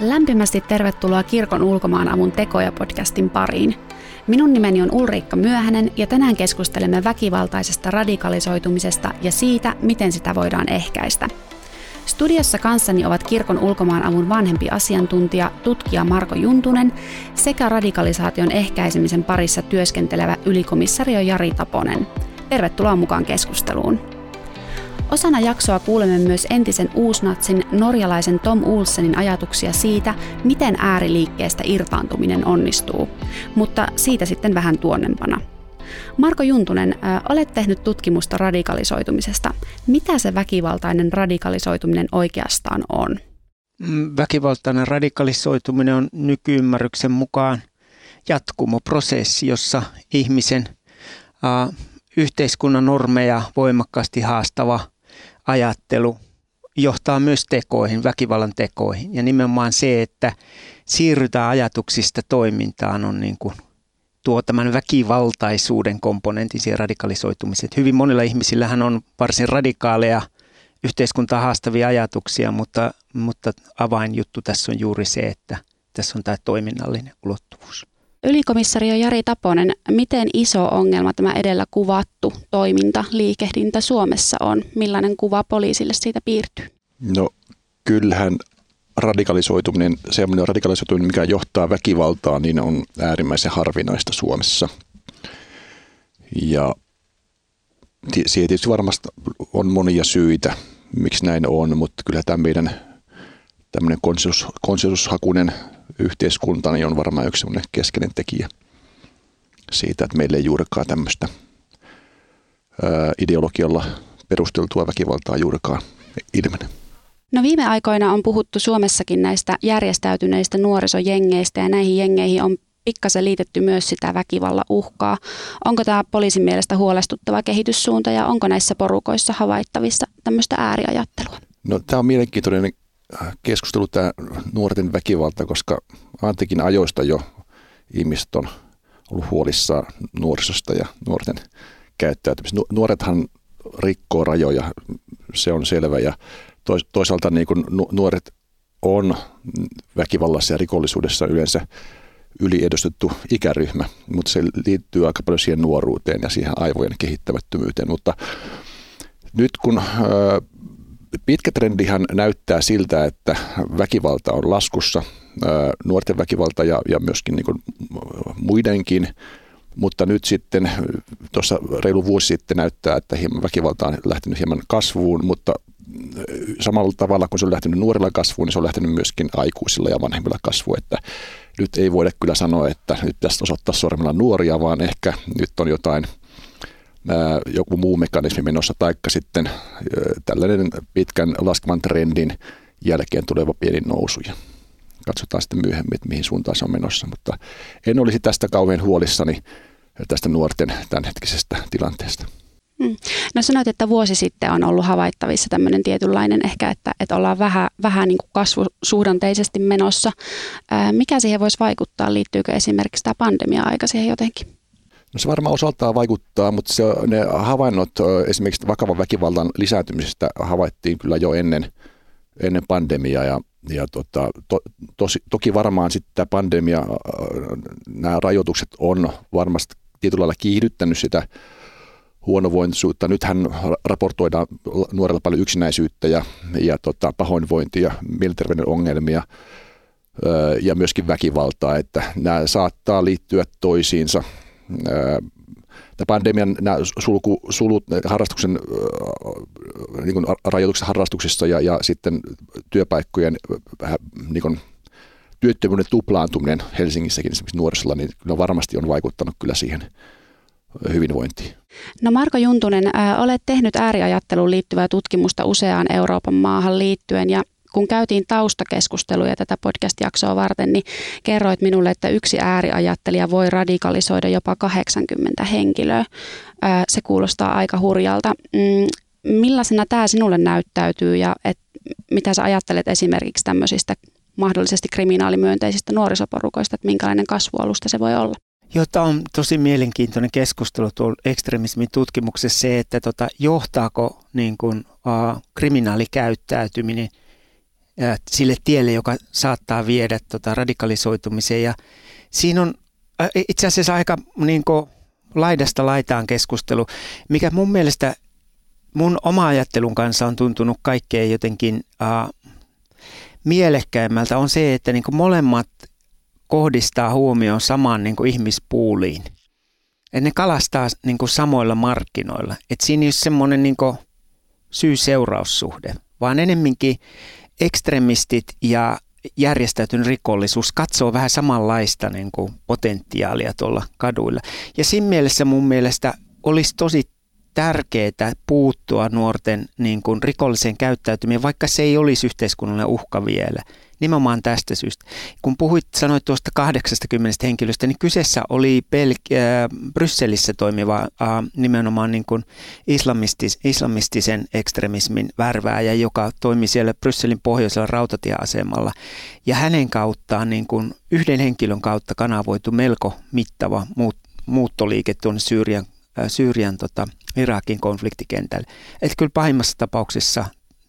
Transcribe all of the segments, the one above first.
Lämpimästi tervetuloa Kirkon ulkomaanavun tekoja podcastin pariin. Minun nimeni on Ulriikka Myöhänen ja tänään keskustelemme väkivaltaisesta radikalisoitumisesta ja siitä, miten sitä voidaan ehkäistä. Studiossa kanssani ovat Kirkon ulkomaanavun vanhempi asiantuntija, tutkija Marko Juntunen sekä radikalisaation ehkäisemisen parissa työskentelevä ylikomissario Jari Taponen. Tervetuloa mukaan keskusteluun. Osana jaksoa kuulemme myös entisen uusnatsin norjalaisen Tom Olsenin ajatuksia siitä, miten ääriliikkeestä irtaantuminen onnistuu, mutta siitä sitten vähän tuonnempana. Marko Juntunen, olet tehnyt tutkimusta radikalisoitumisesta. Mitä se väkivaltainen radikalisoituminen oikeastaan on? Mm, väkivaltainen radikalisoituminen on nykyymmärryksen mukaan jatkumoprosessi, jossa ihmisen äh, yhteiskunnan normeja voimakkaasti haastava ajattelu johtaa myös tekoihin, väkivallan tekoihin. Ja nimenomaan se, että siirrytään ajatuksista toimintaan on niin kuin tuo tämän väkivaltaisuuden komponentin siihen radikalisoitumiseen. Hyvin monilla ihmisillähän on varsin radikaaleja yhteiskuntaa haastavia ajatuksia, mutta, mutta avainjuttu tässä on juuri se, että tässä on tämä toiminnallinen ulottuvuus. Ylikomissario Jari Taponen, miten iso ongelma tämä edellä kuvattu toiminta, liikehdintä Suomessa on? Millainen kuva poliisille siitä piirtyy? No kyllähän radikalisoituminen, semmoinen radikalisoituminen, mikä johtaa väkivaltaan, niin on äärimmäisen harvinaista Suomessa. Ja siihen tietysti varmasti on monia syitä, miksi näin on, mutta kyllä tämä meidän tämmöinen konsensus, konsensushakuinen yhteiskunta niin on varmaan yksi semmoinen keskeinen tekijä siitä, että meillä ei juurikaan tämmöistä ideologialla perusteltua väkivaltaa juurikaan ilmene. No viime aikoina on puhuttu Suomessakin näistä järjestäytyneistä nuorisojengeistä ja näihin jengeihin on pikkasen liitetty myös sitä väkivalla uhkaa. Onko tämä poliisin mielestä huolestuttava kehityssuunta ja onko näissä porukoissa havaittavissa tämmöistä ääriajattelua? No tämä on mielenkiintoinen keskustelu tämä nuorten väkivalta, koska antikin ajoista jo ihmiset on ollut huolissaan nuorisosta ja nuorten käyttäytymistä. Nuorethan rikkoo rajoja, se on selvä ja toisaalta niin kuin nuoret on väkivallassa ja rikollisuudessa yleensä yliedustettu ikäryhmä, mutta se liittyy aika paljon siihen nuoruuteen ja siihen aivojen kehittämättömyyteen. Mutta nyt kun pitkä trendihän näyttää siltä, että väkivalta on laskussa, nuorten väkivalta ja, ja myöskin niin kuin muidenkin, mutta nyt sitten tuossa reilu vuosi sitten näyttää, että väkivalta on lähtenyt hieman kasvuun, mutta samalla tavalla kun se on lähtenyt nuorilla kasvuun, niin se on lähtenyt myöskin aikuisilla ja vanhemmilla kasvuun, että nyt ei voida kyllä sanoa, että nyt tästä osoittaa sormella nuoria, vaan ehkä nyt on jotain – joku muu mekanismi menossa, taikka sitten tällainen pitkän laskevan trendin jälkeen tuleva pieni nousu. Ja katsotaan sitten myöhemmin, että mihin suuntaan se on menossa, mutta en olisi tästä kauhean huolissani tästä nuorten tämänhetkisestä tilanteesta. Hmm. No sanoit, että vuosi sitten on ollut havaittavissa tämmöinen tietynlainen ehkä, että, että ollaan vähän, vähän niin kuin kasvusuhdanteisesti menossa. mikä siihen voisi vaikuttaa? Liittyykö esimerkiksi tämä pandemia-aika siihen jotenkin? No se varmaan osaltaan vaikuttaa, mutta se, ne havainnot esimerkiksi vakavan väkivallan lisääntymisestä havaittiin kyllä jo ennen, ennen pandemiaa ja, ja tota, to, tosi, toki varmaan sitten tämä pandemia, nämä rajoitukset on varmasti tietyllä lailla kiihdyttänyt sitä huonovointisuutta. Nythän raportoidaan nuorella paljon yksinäisyyttä ja, ja tota, pahoinvointia, mielenterveyden ongelmia ja myöskin väkivaltaa, että nämä saattaa liittyä toisiinsa – tämä pandemian nämä sulku, sulut harrastuksen niin kuin rajoitukset harrastuksissa ja, ja sitten työpaikkojen niin kuin, työttömyyden tuplaantuminen Helsingissäkin esimerkiksi nuorisolla, niin kyllä varmasti on vaikuttanut kyllä siihen hyvinvointiin. No Marko Juntunen, olet tehnyt ääriajatteluun liittyvää tutkimusta useaan Euroopan maahan liittyen ja kun käytiin taustakeskusteluja tätä podcast-jaksoa varten, niin kerroit minulle, että yksi ääriajattelija voi radikalisoida jopa 80 henkilöä. Se kuulostaa aika hurjalta. Mm, millaisena tämä sinulle näyttäytyy ja et, mitä sä ajattelet esimerkiksi tämmöisistä mahdollisesti kriminaalimyönteisistä nuorisoporukoista, että minkälainen kasvualusta se voi olla? Joo, tämä on tosi mielenkiintoinen keskustelu tuolla ekstremismin tutkimuksessa se, että tota, johtaako niin kuin, uh, kriminaalikäyttäytyminen – sille tielle, joka saattaa viedä tota, radikalisoitumiseen. Ja siinä on itse asiassa aika niin kuin, laidasta laitaan keskustelu, mikä mun mielestä mun oma ajattelun kanssa on tuntunut kaikkein jotenkin uh, mielekkäimmältä on se, että niin kuin molemmat kohdistaa huomioon samaan niin kuin ihmispuuliin. Että ne kalastaa niin kuin samoilla markkinoilla. Että siinä ei ole semmoinen niin syy-seuraussuhde, vaan enemminkin ekstremistit ja järjestäytynyt rikollisuus katsoo vähän samanlaista niin kuin potentiaalia tuolla kaduilla. Ja siinä mielessä mun mielestä olisi tosi tärkeää puuttua nuorten niin kuin rikolliseen käyttäytymiseen, vaikka se ei olisi yhteiskunnallinen uhka vielä. Nimenomaan tästä syystä. Kun puhuit, sanoit tuosta 80 henkilöstä, niin kyseessä oli Belgi- äh, Brysselissä toimiva äh, nimenomaan niin kuin islamistis, islamistisen ekstremismin värvääjä, joka toimi siellä Brysselin pohjoisella rautatieasemalla. Ja hänen kauttaan, niin kuin yhden henkilön kautta kanavoitu melko mittava muut, muuttoliike tuonne Syyrian Syyrian tota, Irakin konfliktikentälle. Että kyllä pahimmassa tapauksessa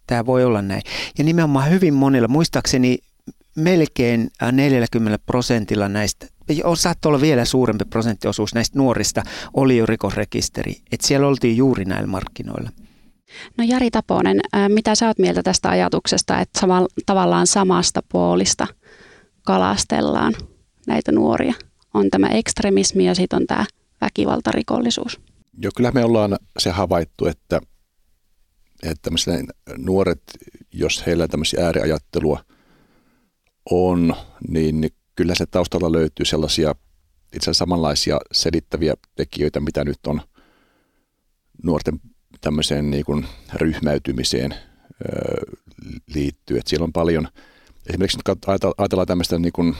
tämä voi olla näin. Ja nimenomaan hyvin monilla, muistaakseni melkein 40 prosentilla näistä, saattoi olla vielä suurempi prosenttiosuus näistä nuorista, oli jo rikosrekisteri. Että siellä oltiin juuri näillä markkinoilla. No Jari Taponen, mitä sä oot mieltä tästä ajatuksesta, että sama, tavallaan samasta puolista kalastellaan näitä nuoria? On tämä ekstremismi ja sitten on tämä väkivaltarikollisuus? Joo, kyllä me ollaan se havaittu, että, että nuoret, jos heillä tämmöisiä ääriajattelua on, niin kyllä se taustalla löytyy sellaisia itse asiassa samanlaisia selittäviä tekijöitä, mitä nyt on nuorten tämmöiseen niin kuin ryhmäytymiseen liittyy. Et siellä on paljon, esimerkiksi ajatellaan tämmöistä, niin kuin,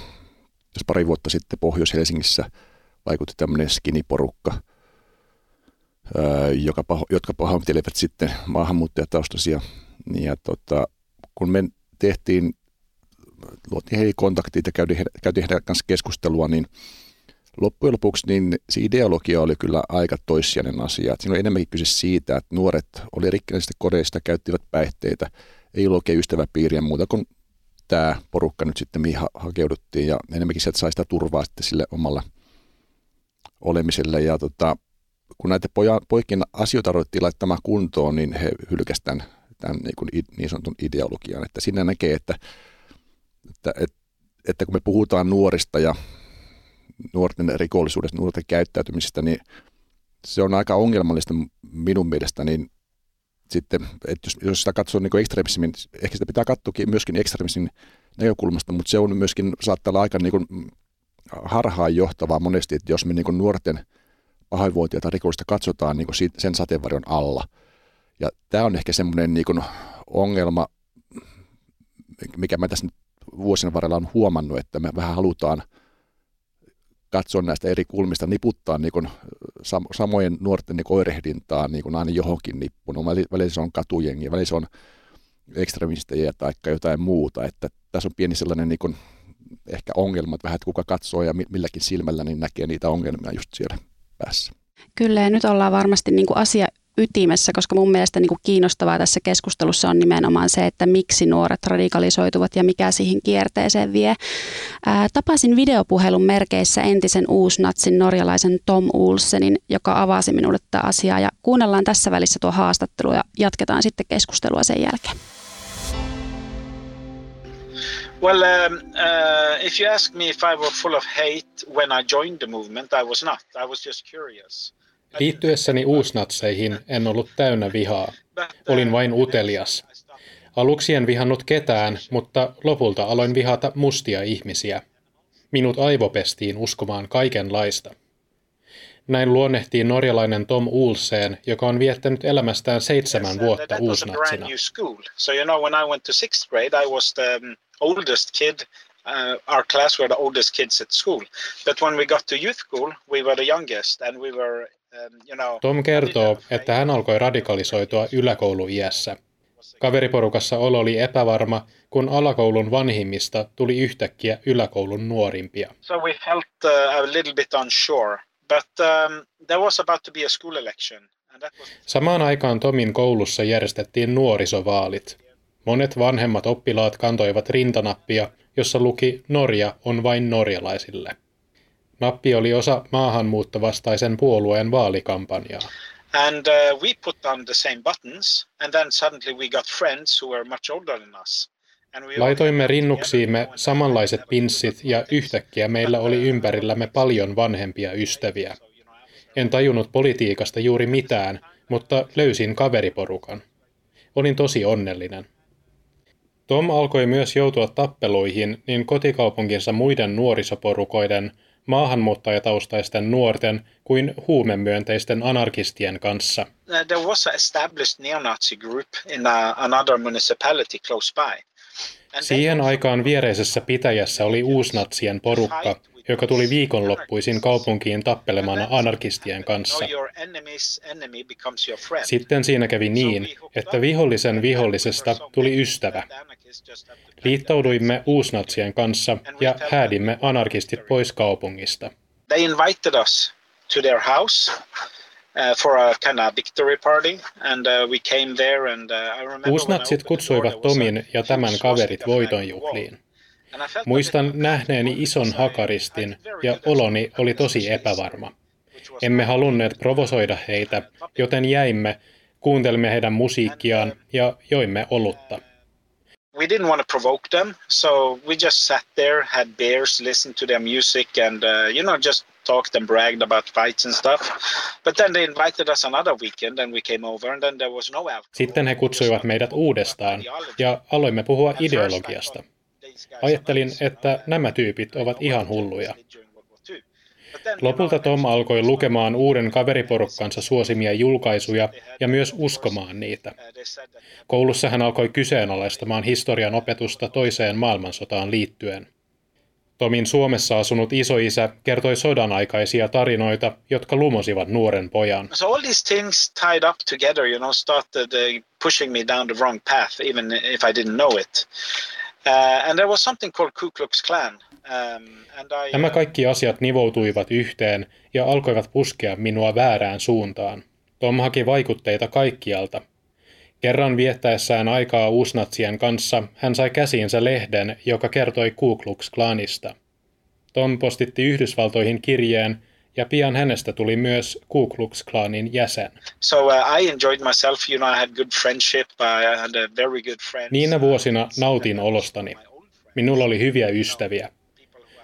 jos pari vuotta sitten Pohjois-Helsingissä – vaikutti tämmöinen skiniporukka, joka paho, jotka pahoittelevät sitten maahanmuuttajataustaisia. Ja tota, kun me tehtiin, luotiin heihin kontaktit ja käytiin, käytiin heidän kanssa keskustelua, niin loppujen lopuksi niin se ideologia oli kyllä aika toissijainen asia. Et siinä oli enemmänkin kyse siitä, että nuoret oli rikkinäisistä kodeista, käyttivät päihteitä, ei ollut oikein ystäväpiiriä muuta kuin tämä porukka nyt sitten, mihin hakeuduttiin ja enemmänkin sieltä sai sitä turvaa sitten sille omalla olemiselle. Ja tota, kun näitä poja, poikien asioita ruvettiin laittamaan kuntoon, niin he hylkäsivät tämän, tämän niin, kuin niin sanotun ideologian. Että siinä näkee, että, että, että, että kun me puhutaan nuorista ja nuorten rikollisuudesta, nuorten käyttäytymisestä, niin se on aika ongelmallista minun mielestä, niin sitten, että jos, jos sitä katsoo niin ekstremismin, ehkä sitä pitää katsoa myöskin ekstremismin näkökulmasta, mutta se on myöskin, saattaa olla aika niin kuin harhaan johtavaa monesti, että jos me niin nuorten pahoinvointia tai rikollista katsotaan niin sen sateenvarjon alla. Ja tämä on ehkä semmoinen niin ongelma, mikä mä tässä nyt vuosien varrella on huomannut, että me vähän halutaan katsoa näistä eri kulmista, niputtaa niin samojen nuorten niin oirehdintaa niin aina johonkin nippuun. Välillä se on katujengi, välillä se on ekstremistejä tai jotain muuta. Että tässä on pieni sellainen niin ehkä ongelmat vähän, että kuka katsoo ja milläkin silmällä, niin näkee niitä ongelmia just siellä päässä. Kyllä, ja nyt ollaan varmasti niin kuin asia ytimessä, koska mun mielestä niin kuin kiinnostavaa tässä keskustelussa on nimenomaan se, että miksi nuoret radikalisoituvat ja mikä siihen kierteeseen vie. Ää, tapasin videopuhelun merkeissä entisen uusnatsin norjalaisen Tom Ulsenin, joka avasi minulle tätä asiaa ja kuunnellaan tässä välissä tuo haastattelu ja jatketaan sitten keskustelua sen jälkeen. Well, um, uh, if you ask me if I were full of hate when I joined the movement, I was not. I was just curious. Liittyessäni uusnatseihin en ollut täynnä vihaa. Olin vain utelias. Aluksi en vihannut ketään, mutta lopulta aloin vihata mustia ihmisiä. Minut aivopestiin uskomaan kaikenlaista. Näin luonnehtiin norjalainen Tom Ulseen, joka on viettänyt elämästään seitsemän vuotta uusnatsina. Oldest kid. Uh, our class were the oldest kids at school. But when we got to youth school, we were the youngest and we were, um, you know... Tom kertoo, että hän alkoi radikalisoitua yläkouluiässä. Kaveriporukassa olo oli epävarma, kun alakoulun vanhimmista tuli yhtäkkiä yläkoulun nuorimpia. So we felt uh, a little bit unsure But um, there was about to be a school election. Samaan aikaan Tomin koulussa järjestettiin nuorisovaalit. Monet vanhemmat oppilaat kantoivat rintanappia, jossa luki Norja on vain norjalaisille. Nappi oli osa maahanmuuttovastaisen puolueen vaalikampanjaa. And uh, we put on the same buttons, and then suddenly we got friends who were much older than us. Laitoimme rinnuksiimme samanlaiset pinssit ja yhtäkkiä meillä oli ympärillämme paljon vanhempia ystäviä. En tajunnut politiikasta juuri mitään, mutta löysin kaveriporukan. Olin tosi onnellinen. Tom alkoi myös joutua tappeluihin niin kotikaupunkinsa muiden nuorisoporukoiden, maahanmuuttajataustaisten nuorten kuin huumemyönteisten anarkistien kanssa. There was a established neo-Nazi group in uh, another municipality close by. Siihen aikaan viereisessä pitäjässä oli uusnatsien porukka, joka tuli viikonloppuisin kaupunkiin tappelemaan anarkistien kanssa. Sitten siinä kävi niin, että vihollisen vihollisesta tuli ystävä. Liittouduimme uusnatsien kanssa ja häädimme anarkistit pois kaupungista. They invited us to their house Uh, for a kind of victory party, and uh, we came there, and uh, I remember Uusnatsit kutsuivat Tomin ja tämän kaverit voitonjuhliin. Muistan nähneeni ison hakaristin ja oloni oli tosi epävarma. Emme halunneet provosoida heitä, joten jäimme, kuuntelimme heidän musiikkiaan ja joimme olutta. We didn't want to provoke them, so we just sat there, had beers, listened to their music, and uh, you know just talked and bragged about fights and stuff. But then they invited us another weekend and we came over and then there was no alcohol. Sitten he kutsuivat meidät uudestaan ja aloimme puhua ideologiasta. Ajattelin, että nämä tyypit ovat ihan hulluja. Lopulta Tom alkoi lukemaan uuden kaveriporukkansa suosimia julkaisuja ja myös uskomaan niitä. Koulussa hän alkoi kyseenalaistamaan historian opetusta toiseen maailmansotaan liittyen. Tomin Suomessa asunut isoisä kertoi sodan aikaisia tarinoita, jotka lumosivat nuoren pojan. So all these things tied up together, you know, started uh, pushing me down the wrong path, even if I didn't know it. Uh, and there was something called Ku Klux Klan. Um, and I, Nämä kaikki asiat nivoutuivat yhteen ja alkoivat puskea minua väärään suuntaan. Tom haki vaikutteita kaikkialta, Kerran viettäessään aikaa uusnatsien kanssa hän sai käsiinsä lehden, joka kertoi Ku Klux Klanista. Tom postitti Yhdysvaltoihin kirjeen ja pian hänestä tuli myös Ku Klux Klanin jäsen. So uh, I enjoyed myself, you know, I had good friendship, I had a very good friends. Niinä vuosina nautin olostani. Minulla oli hyviä ystäviä.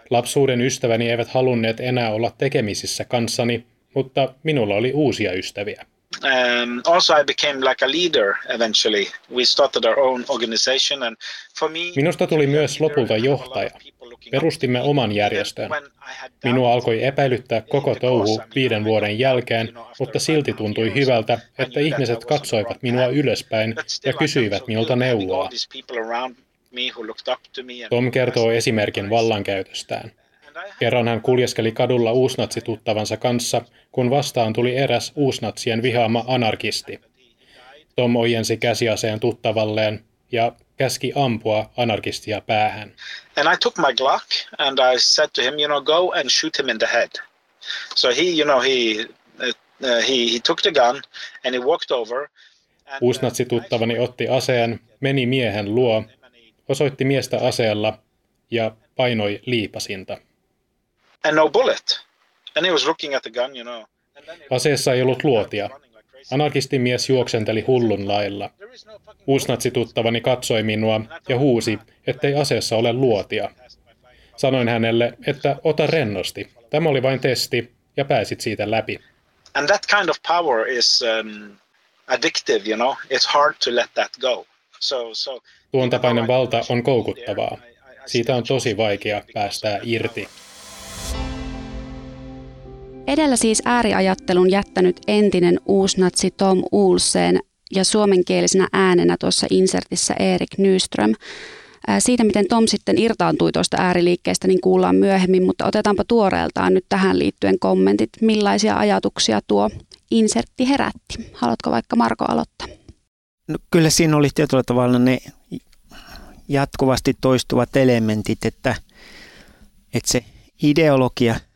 Lapsuuden ystäväni eivät halunneet enää olla tekemisissä kanssani, mutta minulla oli uusia ystäviä. Um, also, I became like a leader eventually. We started our own organization and for me, Minusta tuli myös lopulta johtaja. Perustimme oman järjestön. Minua alkoi epäilyttää koko touhu viiden vuoden jälkeen, mutta silti tuntui hyvältä, että ihmiset katsoivat minua ylöspäin ja kysyivät minulta neuvoa. Tom kertoo esimerkin vallankäytöstään. Kerran hän kuljeskeli kadulla uusnatsituttavansa kanssa, kun vastaan tuli eräs uusnatsien vihaama anarkisti. Tom ojensi käsiaseen tuttavalleen ja käski ampua anarkistia päähän. And I took my Glock and I said to him, you know, go and shoot him in the head. So he, you know, he, uh, he, he took the gun and he walked over. Uusnatsituttavani otti aseen, meni miehen luo, osoitti miestä aseella ja painoi liipasinta and no bullet. And he was looking at the gun, you know. Aseessa ei ollut luotia. Anarkistimies juoksenteli hullun lailla. Uusnatsituttavani katsoi minua ja huusi, ettei aseessa ole luotia. Sanoin hänelle, että ota rennosti. Tämä oli vain testi ja pääsit siitä läpi. And that kind of power is um, addictive, you know. It's hard to let that go. So, so, Tuon tapainen valta on koukuttavaa. Siitä on tosi vaikea päästää irti. Edellä siis ääriajattelun jättänyt entinen uusnatsi Tom Ulseen ja suomenkielisenä äänenä tuossa insertissä Erik Nyström. Siitä, miten Tom sitten irtaantui tuosta ääriliikkeestä, niin kuullaan myöhemmin, mutta otetaanpa tuoreeltaan nyt tähän liittyen kommentit. Millaisia ajatuksia tuo insertti herätti? Haluatko vaikka Marko aloittaa? No, kyllä siinä oli tietyllä tavalla ne jatkuvasti toistuvat elementit, että, että se ideologia –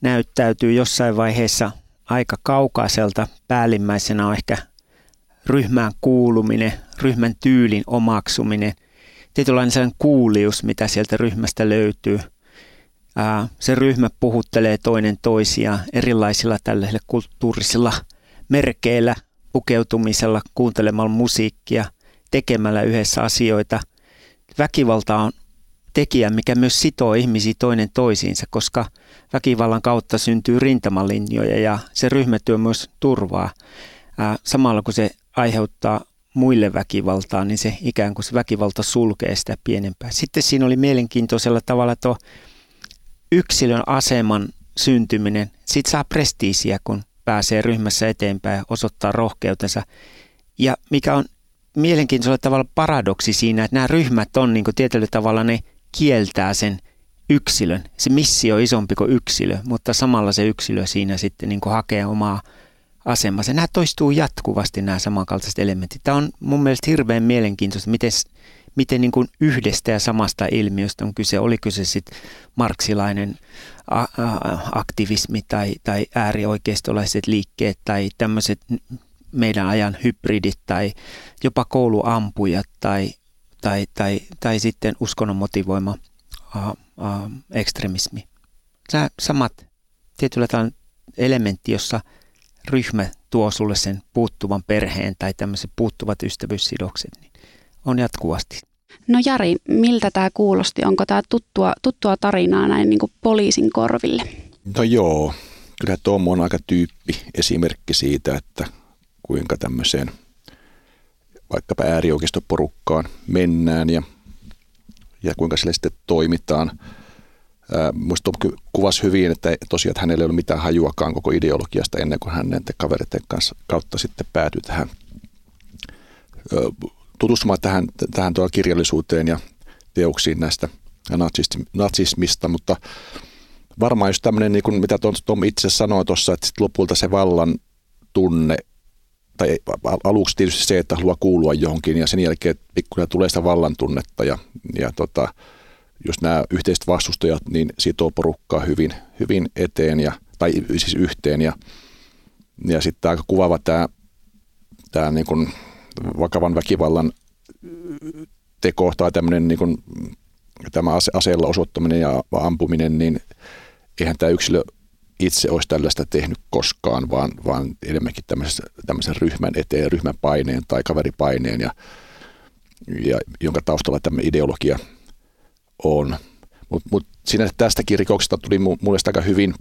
näyttäytyy jossain vaiheessa aika kaukaiselta. Päällimmäisenä on ehkä ryhmään kuuluminen, ryhmän tyylin omaksuminen, tietynlainen sellainen kuulius, mitä sieltä ryhmästä löytyy. Se ryhmä puhuttelee toinen toisiaan erilaisilla tällaisilla kulttuurisilla merkeillä, pukeutumisella, kuuntelemalla musiikkia, tekemällä yhdessä asioita. Väkivalta on tekijä, mikä myös sitoo ihmisiä toinen toisiinsa, koska väkivallan kautta syntyy rintamalinjoja ja se ryhmätyö myös turvaa. Samalla kun se aiheuttaa muille väkivaltaa, niin se ikään kuin se väkivalta sulkee sitä pienempää. Sitten siinä oli mielenkiintoisella tavalla tuo yksilön aseman syntyminen. Sitten saa prestiisiä, kun pääsee ryhmässä eteenpäin ja osoittaa rohkeutensa. Ja mikä on mielenkiintoisella tavalla paradoksi siinä, että nämä ryhmät on niin tietyllä tavalla ne kieltää sen yksilön. Se missio on isompi kuin yksilö, mutta samalla se yksilö siinä sitten niin hakee omaa asemansa. Nämä toistuu jatkuvasti nämä samankaltaiset elementit. Tämä on mun mielestä hirveän mielenkiintoista, miten, miten niin kuin yhdestä ja samasta ilmiöstä on kyse. Oliko se sitten marksilainen a- a- aktivismi tai, tai äärioikeistolaiset liikkeet tai tämmöiset meidän ajan hybridit tai jopa kouluampujat tai, tai, tai, tai sitten uskonnon motivoima a, a, ekstremismi. Nämä samat tietyllä tavalla elementti, jossa ryhmä tuo sulle sen puuttuvan perheen tai tämmöiset puuttuvat ystävyyssidokset, niin on jatkuvasti. No Jari, miltä tämä kuulosti? Onko tämä tuttua, tuttua tarinaa näin niin kuin poliisin korville? No joo, kyllä tuo on aika tyyppi esimerkki siitä, että kuinka tämmöiseen vaikkapa äärioikeistoporukkaan mennään ja, ja kuinka sille sitten toimitaan. Minusta kuvasi hyvin, että tosiaan että hänellä ei ole mitään hajuakaan koko ideologiasta ennen kuin hänen kavereiden kanssa kautta sitten päätyi tähän tutustumaan tähän, tähän kirjallisuuteen ja teoksiin näistä natsismista, mutta varmaan jos tämmöinen, niin kuin mitä Tom itse sanoi tuossa, että sit lopulta se vallan tunne, tai aluksi tietysti se, että haluaa kuulua johonkin ja sen jälkeen pikkuhiljaa tulee sitä vallan tunnetta ja, ja tota, jos nämä yhteiset vastustajat niin sitoo porukkaa hyvin, hyvin eteen ja, tai siis yhteen ja, ja sitten aika kuvaava tämä, tämä niin kuin vakavan väkivallan teko tai tämmöinen niin kuin, tämä ase- aseella osoittaminen ja ampuminen, niin eihän tämä yksilö itse olisi tällaista tehnyt koskaan, vaan, vaan enemmänkin tämmöisen, tämmöisen ryhmän eteen, ryhmän paineen tai kaveripaineen, ja, ja jonka taustalla tämä ideologia on. Mutta mut siinä tästäkin rikoksesta tuli mun mielestä aika hyvin,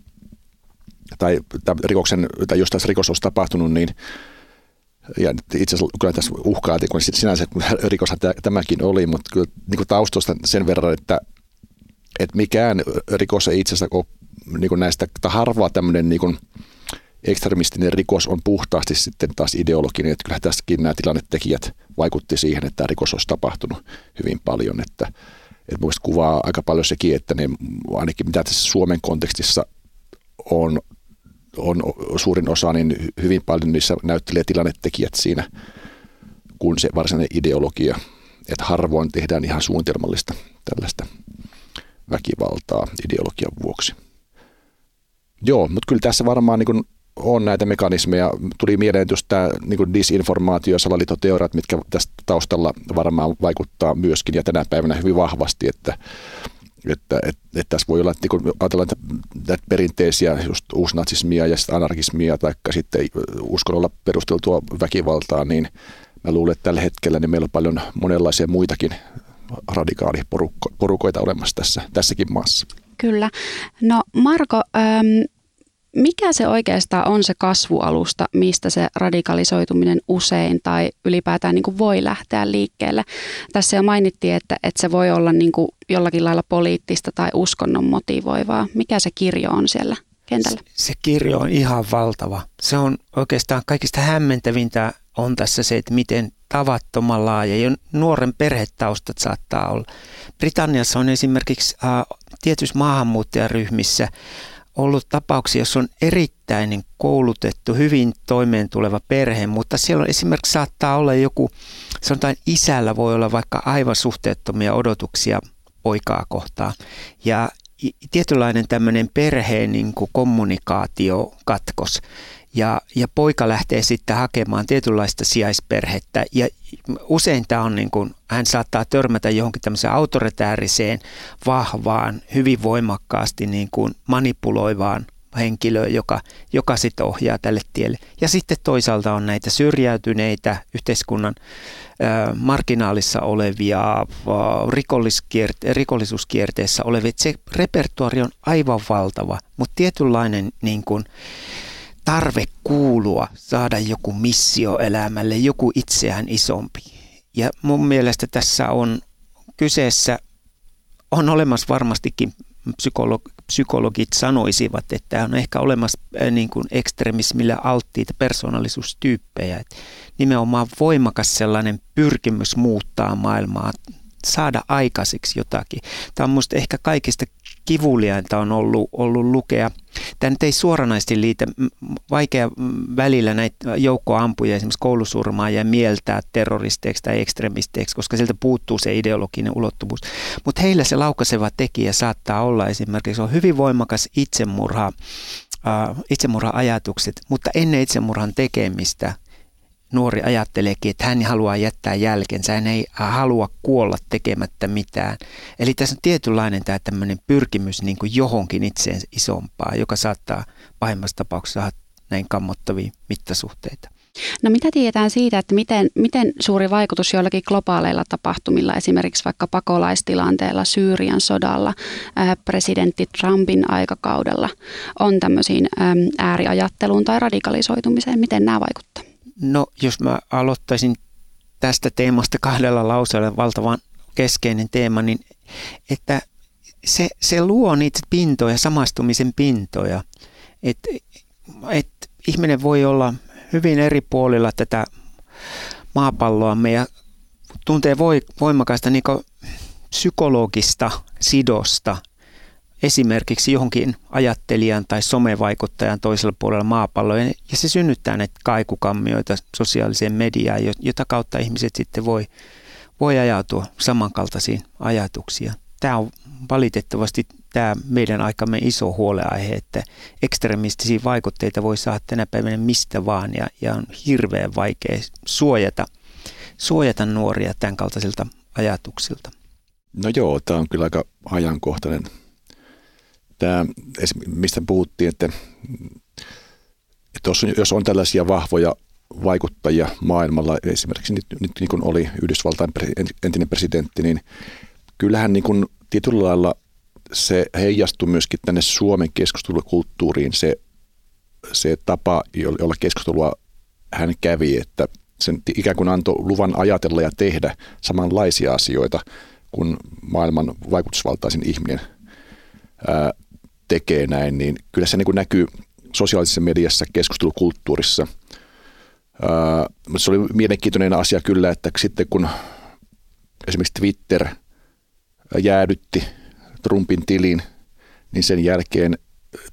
tai rikoksen, tai jos tässä rikos olisi tapahtunut, niin ja itse asiassa kyllä tässä uhkailtiin, kun sinänsä rikoshan tämäkin oli, mutta kyllä niin kuin sen verran, että, että mikään rikos ei itse asiassa ole niin kuin näistä, että harvaa tämmöinen niin kuin ekstremistinen rikos on puhtaasti sitten taas ideologinen, että kyllä tässäkin nämä tilannetekijät vaikutti siihen, että tämä rikos olisi tapahtunut hyvin paljon, että, että mielestäni kuvaa aika paljon sekin, että ne ainakin mitä tässä Suomen kontekstissa on on suurin osa, niin hyvin paljon niissä näyttelee tilannetekijät siinä kuin se varsinainen ideologia. Että harvoin tehdään ihan suunnitelmallista tällaista väkivaltaa ideologian vuoksi. Joo, mutta kyllä tässä varmaan niin on näitä mekanismeja. Tuli mieleen just tämä niin disinformaatio- ja salaliittoteoriat, mitkä tästä taustalla varmaan vaikuttaa myöskin ja tänä päivänä hyvin vahvasti, että että, että, että tässä voi olla, että kun ajatellaan näitä perinteisiä just uusnatsismia ja sitten anarkismia tai sitten uskonnolla perusteltua väkivaltaa, niin mä luulen, että tällä hetkellä niin meillä on paljon monenlaisia muitakin radikaaliporukoita olemassa tässä, tässäkin maassa. Kyllä. No Marko, ähm, mikä se oikeastaan on se kasvualusta, mistä se radikalisoituminen usein tai ylipäätään niin kuin voi lähteä liikkeelle? Tässä jo mainittiin, että, että se voi olla niin kuin jollakin lailla poliittista tai uskonnon motivoivaa. Mikä se kirjo on siellä kentällä? Se, se kirjo on ihan valtava. Se on oikeastaan kaikista hämmentävintä on tässä se, että miten tavattoman laaja ja nuoren perhetaustat saattaa olla. Britanniassa on esimerkiksi äh, tietyissä maahanmuuttajaryhmissä ollut tapauksia, jos on erittäin koulutettu, hyvin toimeen tuleva perhe, mutta siellä on esimerkiksi saattaa olla joku, sanotaan isällä voi olla vaikka aivan suhteettomia odotuksia poikaa kohtaan. Ja tietynlainen tämmöinen perheen niin kuin kommunikaatiokatkos. Ja, ja poika lähtee sitten hakemaan tietynlaista sijaisperhettä ja usein tämä on niin kuin, hän saattaa törmätä johonkin tämmöiseen autoritääriseen, vahvaan, hyvin voimakkaasti niin kuin manipuloivaan henkilöä, joka, joka sitten ohjaa tälle tielle. Ja sitten toisaalta on näitä syrjäytyneitä yhteiskunnan marginaalissa olevia, rikollisuuskierteessä olevia. Se repertuari on aivan valtava, mutta tietynlainen niin kuin, tarve kuulua, saada joku missio elämälle, joku itseään isompi. Ja mun mielestä tässä on kyseessä, on olemassa varmastikin psykolog, psykologit sanoisivat, että on ehkä olemassa äh, niin kuin ekstremismille alttiita persoonallisuustyyppejä. Et nimenomaan voimakas sellainen pyrkimys muuttaa maailmaa, saada aikaiseksi jotakin. Tämä on minusta ehkä kaikista kivuliainta on ollut, ollut lukea. Tämä nyt ei suoranaisesti liitä, vaikea välillä näitä joukkoampuja, esimerkiksi koulusurmaa ja mieltää terroristeiksi tai ekstremisteiksi, koska sieltä puuttuu se ideologinen ulottuvuus. Mutta heillä se laukaiseva tekijä saattaa olla esimerkiksi, on hyvin voimakas itsemurha, itsemurha-ajatukset, mutta ennen itsemurhan tekemistä nuori ajatteleekin, että hän haluaa jättää jälkensä, hän ei halua kuolla tekemättä mitään. Eli tässä on tietynlainen tämä tämmöinen pyrkimys niin kuin johonkin itseen isompaa, joka saattaa pahimmassa tapauksessa saada näin kammottavia mittasuhteita. No mitä tiedetään siitä, että miten, miten suuri vaikutus joillakin globaaleilla tapahtumilla, esimerkiksi vaikka pakolaistilanteella, Syyrian sodalla, ää, presidentti Trumpin aikakaudella, on tämmöisiin ää, ääriajatteluun tai radikalisoitumiseen, miten nämä vaikuttavat? No jos mä aloittaisin tästä teemasta kahdella lauseella, valtavan keskeinen teema, niin että se, se luo niitä pintoja, samastumisen pintoja. Että et ihminen voi olla hyvin eri puolilla tätä maapalloamme ja tuntee voi, voimakasta niin psykologista sidosta esimerkiksi johonkin ajattelijan tai somevaikuttajan toisella puolella maapalloa. Ja se synnyttää näitä kaikukammioita sosiaaliseen mediaan, jota kautta ihmiset sitten voi, voi ajautua samankaltaisiin ajatuksia. Tämä on valitettavasti tämä meidän aikamme iso huoleaihe, että ekstremistisiä vaikutteita voi saada tänä päivänä mistä vaan ja, ja on hirveän vaikea suojata, suojata nuoria tämän kaltaisilta ajatuksilta. No joo, tämä on kyllä aika ajankohtainen tämä, mistä puhuttiin, että, että jos on tällaisia vahvoja vaikuttajia maailmalla, esimerkiksi nyt, nyt niin kuin oli Yhdysvaltain entinen presidentti, niin kyllähän niin kuin tietyllä lailla se heijastui myöskin tänne Suomen keskustelukulttuuriin se, se tapa, jolla keskustelua hän kävi, että sen ikään kuin antoi luvan ajatella ja tehdä samanlaisia asioita kuin maailman vaikutusvaltaisin ihminen tekee näin, niin kyllä se niin kuin näkyy sosiaalisessa mediassa, keskustelukulttuurissa. mutta se oli mielenkiintoinen asia kyllä, että sitten kun esimerkiksi Twitter jäädytti Trumpin tilin, niin sen jälkeen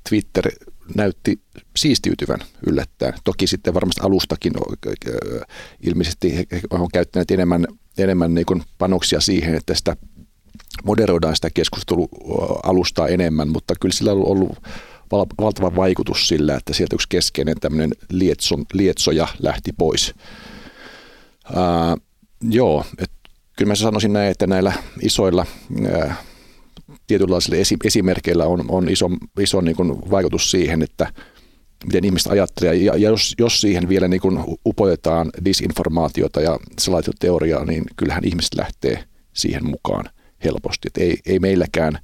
Twitter näytti siistiytyvän yllättäen. Toki sitten varmasti alustakin ilmeisesti on käyttäneet enemmän, enemmän niin panoksia siihen, että sitä moderoidaan sitä keskustelualustaa enemmän, mutta kyllä sillä on ollut valtava vaikutus sillä, että sieltä yksi keskeinen tämmöinen lietson, lietsoja lähti pois. Ää, joo, et kyllä mä sanoisin näin, että näillä isoilla ää, tietynlaisilla esi- esimerkkeillä on, on iso, iso niin kuin vaikutus siihen, että miten ihmiset ajattelee. Ja, ja jos, jos siihen vielä niin kuin upotetaan disinformaatiota ja salaatioteoriaa, niin kyllähän ihmiset lähtee siihen mukaan helposti. Et ei, ei meilläkään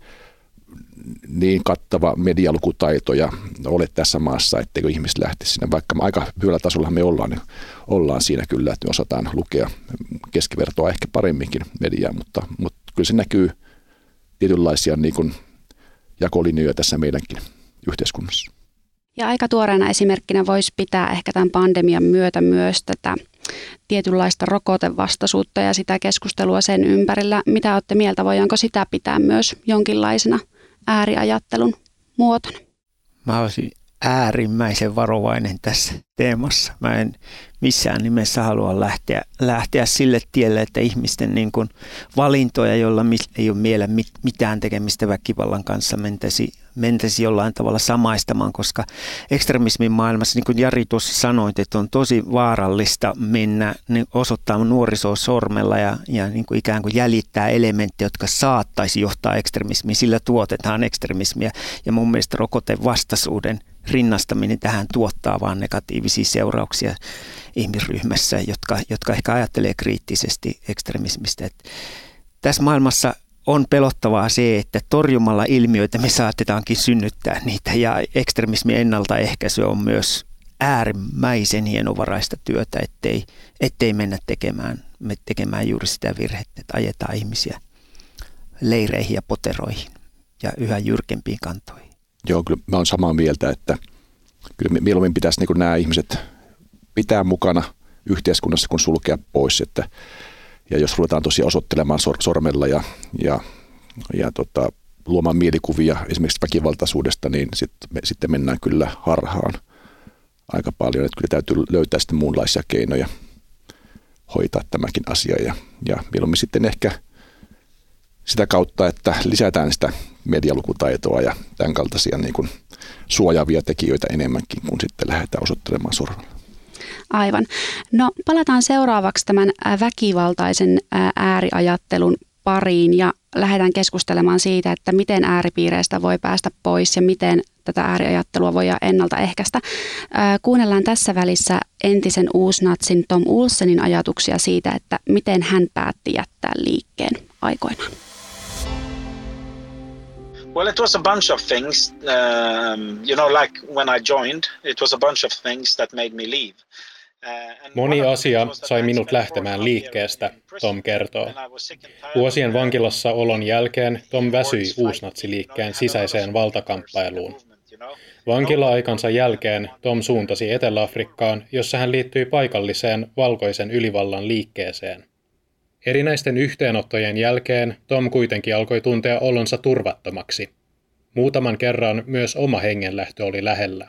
niin kattava medialukutaito ja ole tässä maassa, etteikö ihmiset lähtisi sinne. Vaikka aika hyvällä tasolla me ollaan, niin ollaan siinä kyllä, että me osataan lukea keskivertoa ehkä paremminkin mediaa, mutta, mutta kyllä se näkyy tietynlaisia niin kuin jakolinjoja tässä meidänkin yhteiskunnassa. Ja aika tuoreena esimerkkinä voisi pitää ehkä tämän pandemian myötä myös tätä tietynlaista rokotevastaisuutta ja sitä keskustelua sen ympärillä. Mitä olette mieltä, voidaanko sitä pitää myös jonkinlaisena ääriajattelun muotona? Mä olisin äärimmäisen varovainen tässä teemassa. Mä en missään nimessä halua lähteä, lähteä sille tielle, että ihmisten niin kuin valintoja, joilla ei ole miele mitään tekemistä väkivallan kanssa, mentäisi mentäisi jollain tavalla samaistamaan, koska ekstremismin maailmassa, niin kuin Jari tuossa sanoit, että on tosi vaarallista mennä niin osoittaa nuorisoa sormella ja, ja niin kuin ikään kuin jäljittää elementtejä, jotka saattaisi johtaa ekstremismiin. Sillä tuotetaan ekstremismiä ja mun mielestä rokotevastaisuuden rinnastaminen tähän tuottaa vain negatiivisia seurauksia ihmisryhmässä, jotka, jotka ehkä ajattelee kriittisesti ekstremismistä. Että tässä maailmassa on pelottavaa se, että torjumalla ilmiöitä me saatetaankin synnyttää niitä ja ekstremismin ennaltaehkäisy on myös äärimmäisen hienovaraista työtä, ettei, ettei mennä tekemään, me tekemään juuri sitä virhettä, että ajetaan ihmisiä leireihin ja poteroihin ja yhä jyrkempiin kantoihin. Joo, kyllä mä olen samaa mieltä, että kyllä mieluummin pitäisi niin nämä ihmiset pitää mukana yhteiskunnassa, kun sulkea pois, että ja jos ruvetaan tosiaan osoittelemaan sor- sormella ja, ja, ja tota, luomaan mielikuvia esimerkiksi väkivaltaisuudesta, niin sit, me, sitten mennään kyllä harhaan aika paljon. Että kyllä täytyy löytää sitten muunlaisia keinoja hoitaa tämäkin asia ja, ja mieluummin sitten ehkä sitä kautta, että lisätään sitä medialukutaitoa ja tämän kaltaisia niin kuin suojaavia tekijöitä enemmänkin, kun sitten lähdetään osoittelemaan sormella. Aivan. No palataan seuraavaksi tämän väkivaltaisen ääriajattelun pariin ja lähdetään keskustelemaan siitä, että miten ääripiireistä voi päästä pois ja miten tätä ääriajattelua voi ennaltaehkäistä. Kuunnellaan tässä välissä entisen uusnatsin Tom Ulsenin ajatuksia siitä, että miten hän päätti jättää liikkeen aikoinaan. Well, it was a bunch of things. Um, you know, like when I joined, it was a bunch of things that made me leave. Moni asia sai minut lähtemään liikkeestä, Tom kertoo. Vuosien vankilassa olon jälkeen Tom väsyi uusnatsiliikkeen sisäiseen valtakamppailuun. Vankila-aikansa jälkeen Tom suuntasi Etelä-Afrikkaan, jossa hän liittyi paikalliseen valkoisen ylivallan liikkeeseen. Erinäisten yhteenottojen jälkeen Tom kuitenkin alkoi tuntea olonsa turvattomaksi. Muutaman kerran myös oma hengenlähtö oli lähellä.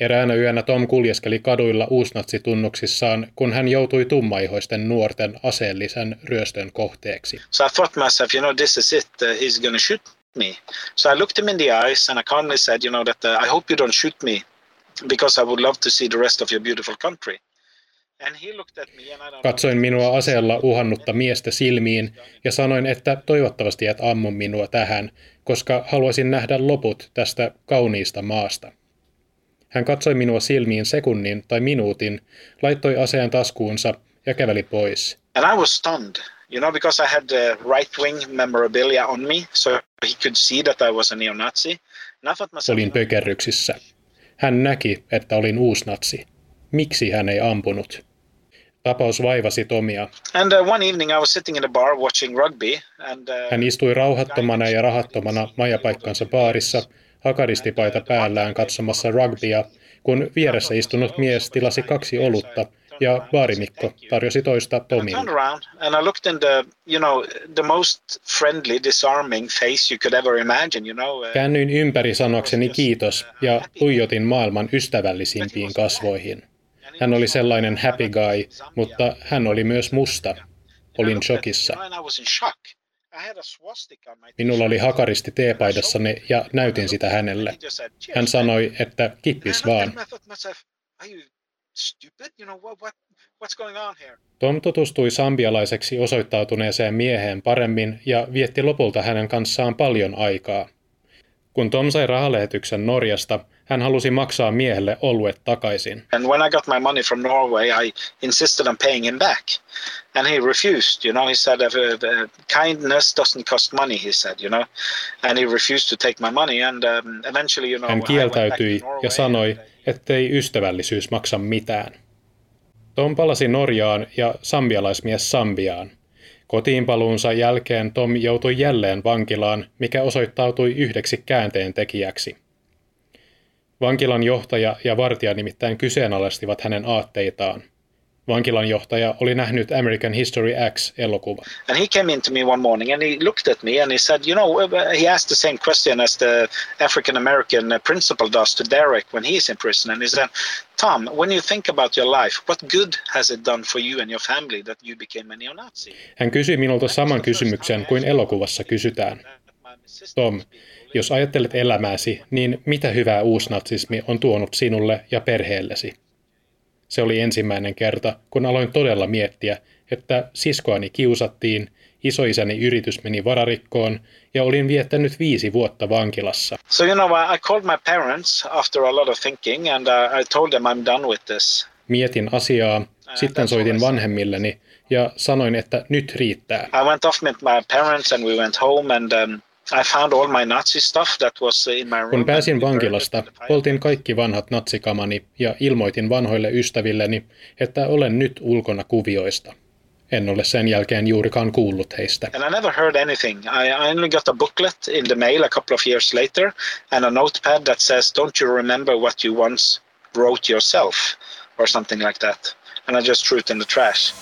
Eräänä yönä Tom kuljeskeli kaduilla uusnatsitunnuksissaan, kun hän joutui tummaihoisten nuorten aseellisen ryöstön kohteeksi. So I thought myself, you know, this is it, uh, he's gonna shoot me. So I looked him in the eyes and I calmly said, you know, that uh, I hope you don't shoot me because I would love to see the rest of your beautiful country. Katsoin minua aseella uhannutta miestä silmiin ja sanoin, että toivottavasti et ammu minua tähän, koska haluaisin nähdä loput tästä kauniista maasta. Hän katsoi minua silmiin sekunnin tai minuutin, laittoi aseen taskuunsa ja käveli pois. And I was stunned, you know, because I had the right-wing memorabilia on me, so he could see that I was a neo-Nazi. Olin pökerryksissä. Hän näki, että olin uusnatsi. Miksi hän ei ampunut? Tapaus vaivasi Tomia. And uh, one evening I was sitting in a bar watching rugby and, uh, Hän istui rauhattomana ja rahattomana majapaikkansa baarissa, hakaristipaita päällään katsomassa rugbya, kun vieressä istunut mies tilasi kaksi olutta ja baarimikko tarjosi toista Tomille. Käännyin ympäri sanokseni kiitos ja tuijotin maailman ystävällisimpiin kasvoihin. Hän oli sellainen happy guy, mutta hän oli myös musta. Olin shokissa. Minulla oli hakaristi teepaidassani ja näytin sitä hänelle. Hän sanoi, että kippis vaan. Tom tutustui sambialaiseksi osoittautuneeseen mieheen paremmin ja vietti lopulta hänen kanssaan paljon aikaa. Kun Tom sai rahalähetyksen Norjasta, hän halusi maksaa miehelle oluet takaisin. And when I got my money from Norway, I insisted on paying him back. And he refused, you know, he said, uh, uh, kindness doesn't cost money, he said, you know. And he refused to take my money and um, eventually, you know, Hän kieltäytyi ja sanoi, ettei ystävällisyys maksa mitään. Tom palasi Norjaan ja sambialaismies Sambiaan. Kotiinpaluunsa jälkeen Tom joutui jälleen vankilaan, mikä osoittautui yhdeksi käänteen tekijäksi. Vankilan johtaja ja vartija nimittäin kyseenalaistivat hänen aatteitaan. Vankilan johtaja oli nähnyt American History X-elokuvan. And he came into me one morning and he looked at me and he said, you know, he asked the same question as the African American principal does to Derek when he's in prison. And he said, Tom, when you think about your life, what good has it done for you and your family that you became a neo-Nazi? Hän kysyi minulta saman kysymyksen kuin elokuvassa kysytään. Tom, jos ajattelet elämääsi, niin mitä hyvää uusnatsismi on tuonut sinulle ja perheellesi? Se oli ensimmäinen kerta, kun aloin todella miettiä, että siskoani kiusattiin, isoisäni yritys meni vararikkoon ja olin viettänyt viisi vuotta vankilassa. So you know, I called my parents after a lot of thinking and uh, I told them I'm done with this. Mietin asiaa, sitten soitin vanhemmilleni ja sanoin, että nyt riittää. I went off with my parents and we went home and um, I found all my Nazi stuff that was in my room. Kun pääsin vankilasta, poltin kaikki vanhat natsikamani ja ilmoitin vanhoille ystävilleni, että olen nyt ulkona kuvioista. En ole sen jälkeen juurikaan kuullut heistä. And I never heard anything. I only got a booklet in the mail a couple of years later and a notepad that says, don't you remember what you once wrote yourself? Or something like that. And I just threw it in the trash.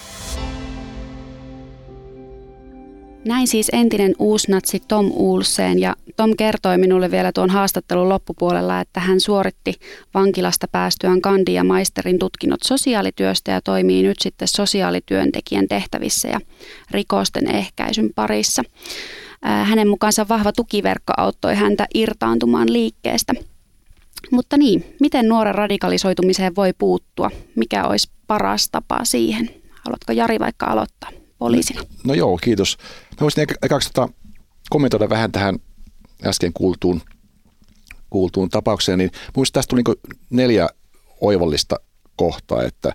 Näin siis entinen uusnatsi Tom Ulseen ja Tom kertoi minulle vielä tuon haastattelun loppupuolella, että hän suoritti vankilasta päästyään kandi- ja maisterin tutkinnot sosiaalityöstä ja toimii nyt sitten sosiaalityöntekijän tehtävissä ja rikosten ehkäisyn parissa. Hänen mukaansa vahva tukiverkko auttoi häntä irtaantumaan liikkeestä. Mutta niin, miten nuoren radikalisoitumiseen voi puuttua? Mikä olisi paras tapa siihen? Haluatko Jari vaikka aloittaa poliisina? No joo, kiitos. Mä voisin ekaksi tota, kommentoida vähän tähän äsken kuultuun, kuultuun tapaukseen, niin muista tästä tuli niin neljä oivallista kohtaa, että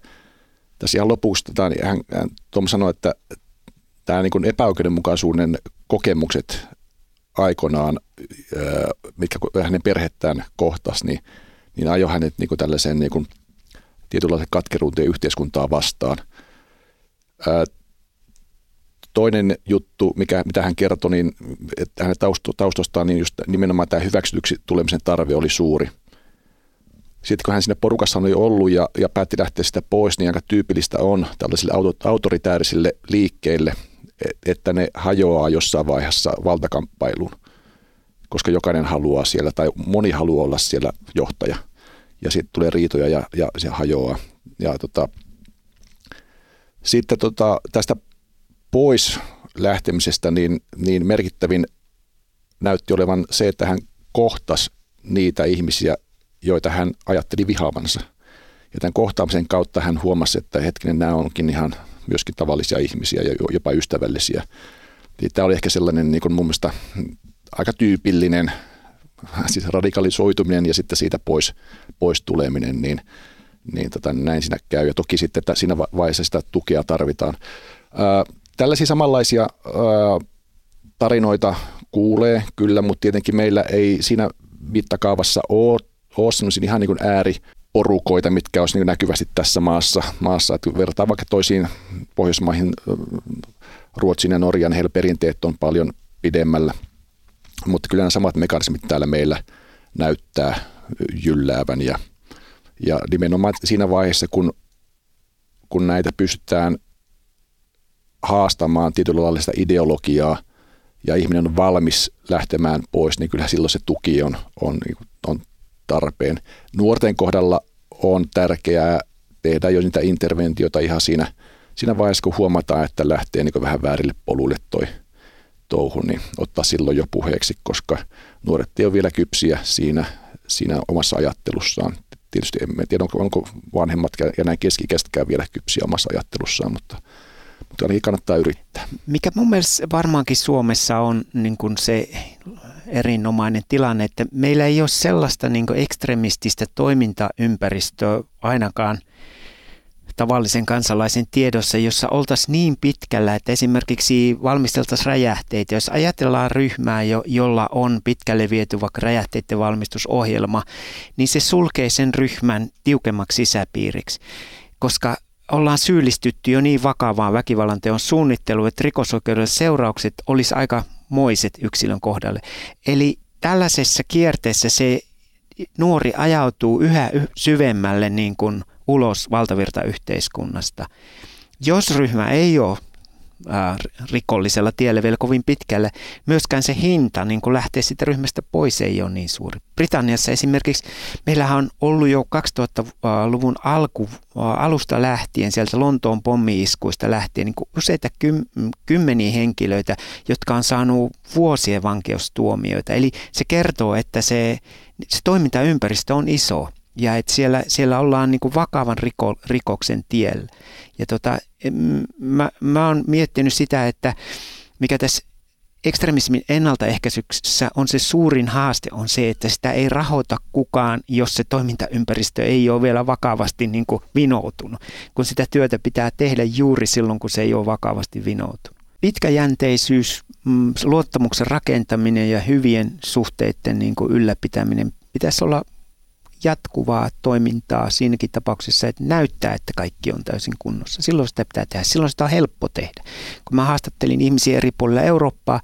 tässä ihan lopuksi tota, niin hän, hän Tom sanoi, että tämä niin epäoikeudenmukaisuuden kokemukset aikoinaan, mitkä hänen perhettään kohtas, niin, niin ajoi hänet niin tällaiseen niin tietynlaisen katkeruuteen yhteiskuntaa vastaan. Toinen juttu, mikä, mitä hän kertoi, niin että hänen taustostaan niin just nimenomaan tämä hyväksytyksi tulemisen tarve oli suuri. Sitten kun hän sinne porukassa oli ollut ja, ja päätti lähteä sitä pois, niin aika tyypillistä on tällaisille autoritäärisille liikkeille, että ne hajoaa jossain vaiheessa valtakamppailuun, koska jokainen haluaa siellä tai moni haluaa olla siellä johtaja. Ja sitten tulee riitoja ja, ja se hajoaa. Ja tota, sitten tota, tästä pois lähtemisestä, niin, niin merkittävin näytti olevan se, että hän kohtasi niitä ihmisiä, joita hän ajatteli vihaavansa. Ja tämän kohtaamisen kautta hän huomasi, että hetkinen, nämä onkin ihan myöskin tavallisia ihmisiä ja jopa ystävällisiä. Tämä oli ehkä sellainen niin kuin mun mielestä aika tyypillinen siis radikalisoituminen ja sitten siitä pois, pois tuleminen, niin, niin tota, näin siinä käy. Ja toki sitten että siinä vaiheessa sitä tukea tarvitaan. Tällaisia samanlaisia ää, tarinoita kuulee kyllä, mutta tietenkin meillä ei siinä mittakaavassa ole, ole ihan niin kuin ääriporukoita, mitkä olisi niin näkyvästi tässä maassa. maassa. Että verrataan vaikka toisiin Pohjoismaihin, Ruotsin ja Norjan, heillä perinteet on paljon pidemmällä. Mutta kyllä nämä samat mekanismit täällä meillä näyttää jylläävän ja, ja nimenomaan siinä vaiheessa, kun, kun näitä pystytään haastamaan sitä ideologiaa ja ihminen on valmis lähtemään pois, niin kyllä silloin se tuki on, on, niin on tarpeen. Nuorten kohdalla on tärkeää tehdä jo niitä interventioita ihan siinä, siinä vaiheessa, kun huomataan, että lähtee niin vähän väärille poluille toi touhu, niin ottaa silloin jo puheeksi, koska nuoret ei ole vielä kypsiä siinä, siinä omassa ajattelussaan. Tietysti en tiedä, onko, onko vanhemmat ja näin keskikäisetkään vielä kypsiä omassa ajattelussaan, mutta – mutta ainakin kannattaa yrittää. Mikä mun mielestä varmaankin Suomessa on niin kuin se erinomainen tilanne, että meillä ei ole sellaista niin ekstremististä toimintaympäristöä ainakaan tavallisen kansalaisen tiedossa, jossa oltaisiin niin pitkällä, että esimerkiksi valmisteltaisiin räjähteitä. Jos ajatellaan ryhmää, jo, jolla on pitkälle viety vaikka räjähteiden valmistusohjelma, niin se sulkee sen ryhmän tiukemmaksi sisäpiiriksi, koska ollaan syyllistytty jo niin vakavaan väkivallan teon suunnitteluun, että rikosoikeudelliset seuraukset olisi aika moiset yksilön kohdalle. Eli tällaisessa kierteessä se nuori ajautuu yhä syvemmälle niin kuin ulos valtavirtayhteiskunnasta. Jos ryhmä ei ole rikollisella tiellä vielä kovin pitkälle. Myöskään se hinta niin kun lähtee siitä ryhmästä pois ei ole niin suuri. Britanniassa esimerkiksi meillähän on ollut jo 2000-luvun alku, alusta lähtien, sieltä Lontoon pommiiskuista lähtien, niin useita kym, kymmeniä henkilöitä, jotka on saanut vuosien vankeustuomioita. Eli se kertoo, että se, se toimintaympäristö on iso ja että siellä, siellä ollaan niin kuin vakavan riko, rikoksen tiellä. Ja tota, mä, mä oon miettinyt sitä, että mikä tässä ekstremismin ennaltaehkäisyksessä on se suurin haaste on se, että sitä ei rahoita kukaan, jos se toimintaympäristö ei ole vielä vakavasti niin kuin vinoutunut, kun sitä työtä pitää tehdä juuri silloin, kun se ei ole vakavasti vinoutunut. Pitkäjänteisyys, mm, luottamuksen rakentaminen ja hyvien suhteiden niin kuin ylläpitäminen pitäisi olla jatkuvaa toimintaa siinäkin tapauksessa, että näyttää, että kaikki on täysin kunnossa. Silloin sitä pitää tehdä. Silloin sitä on helppo tehdä. Kun mä haastattelin ihmisiä eri puolilla Eurooppaa,